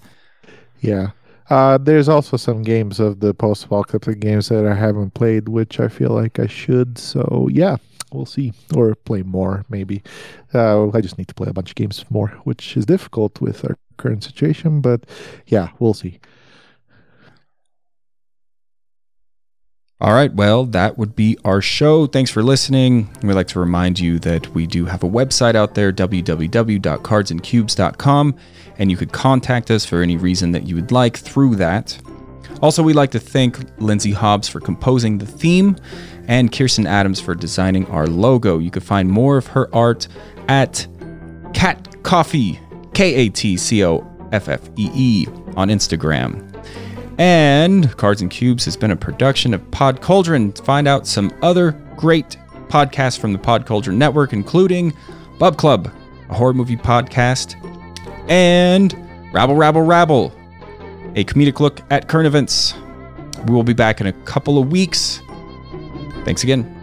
Yeah. Uh, there's also some games of the post-apocalyptic games that I haven't played, which I feel like I should. So yeah, we'll see, or play more maybe. Uh, I just need to play a bunch of games more, which is difficult with our current situation. But yeah, we'll see. All right, well, that would be our show. Thanks for listening. We'd like to remind you that we do have a website out there, www.cardsandcubes.com, and you could contact us for any reason that you would like through that. Also, we'd like to thank Lindsay Hobbs for composing the theme and Kirsten Adams for designing our logo. You can find more of her art at Kat Coffee, K A T C O F F E E, on Instagram. And Cards and Cubes has been a production of Pod Cauldron. Find out some other great podcasts from the Pod Cauldron Network, including Bub Club, a horror movie podcast, and Rabble Rabble Rabble, a comedic look at current events. We will be back in a couple of weeks. Thanks again.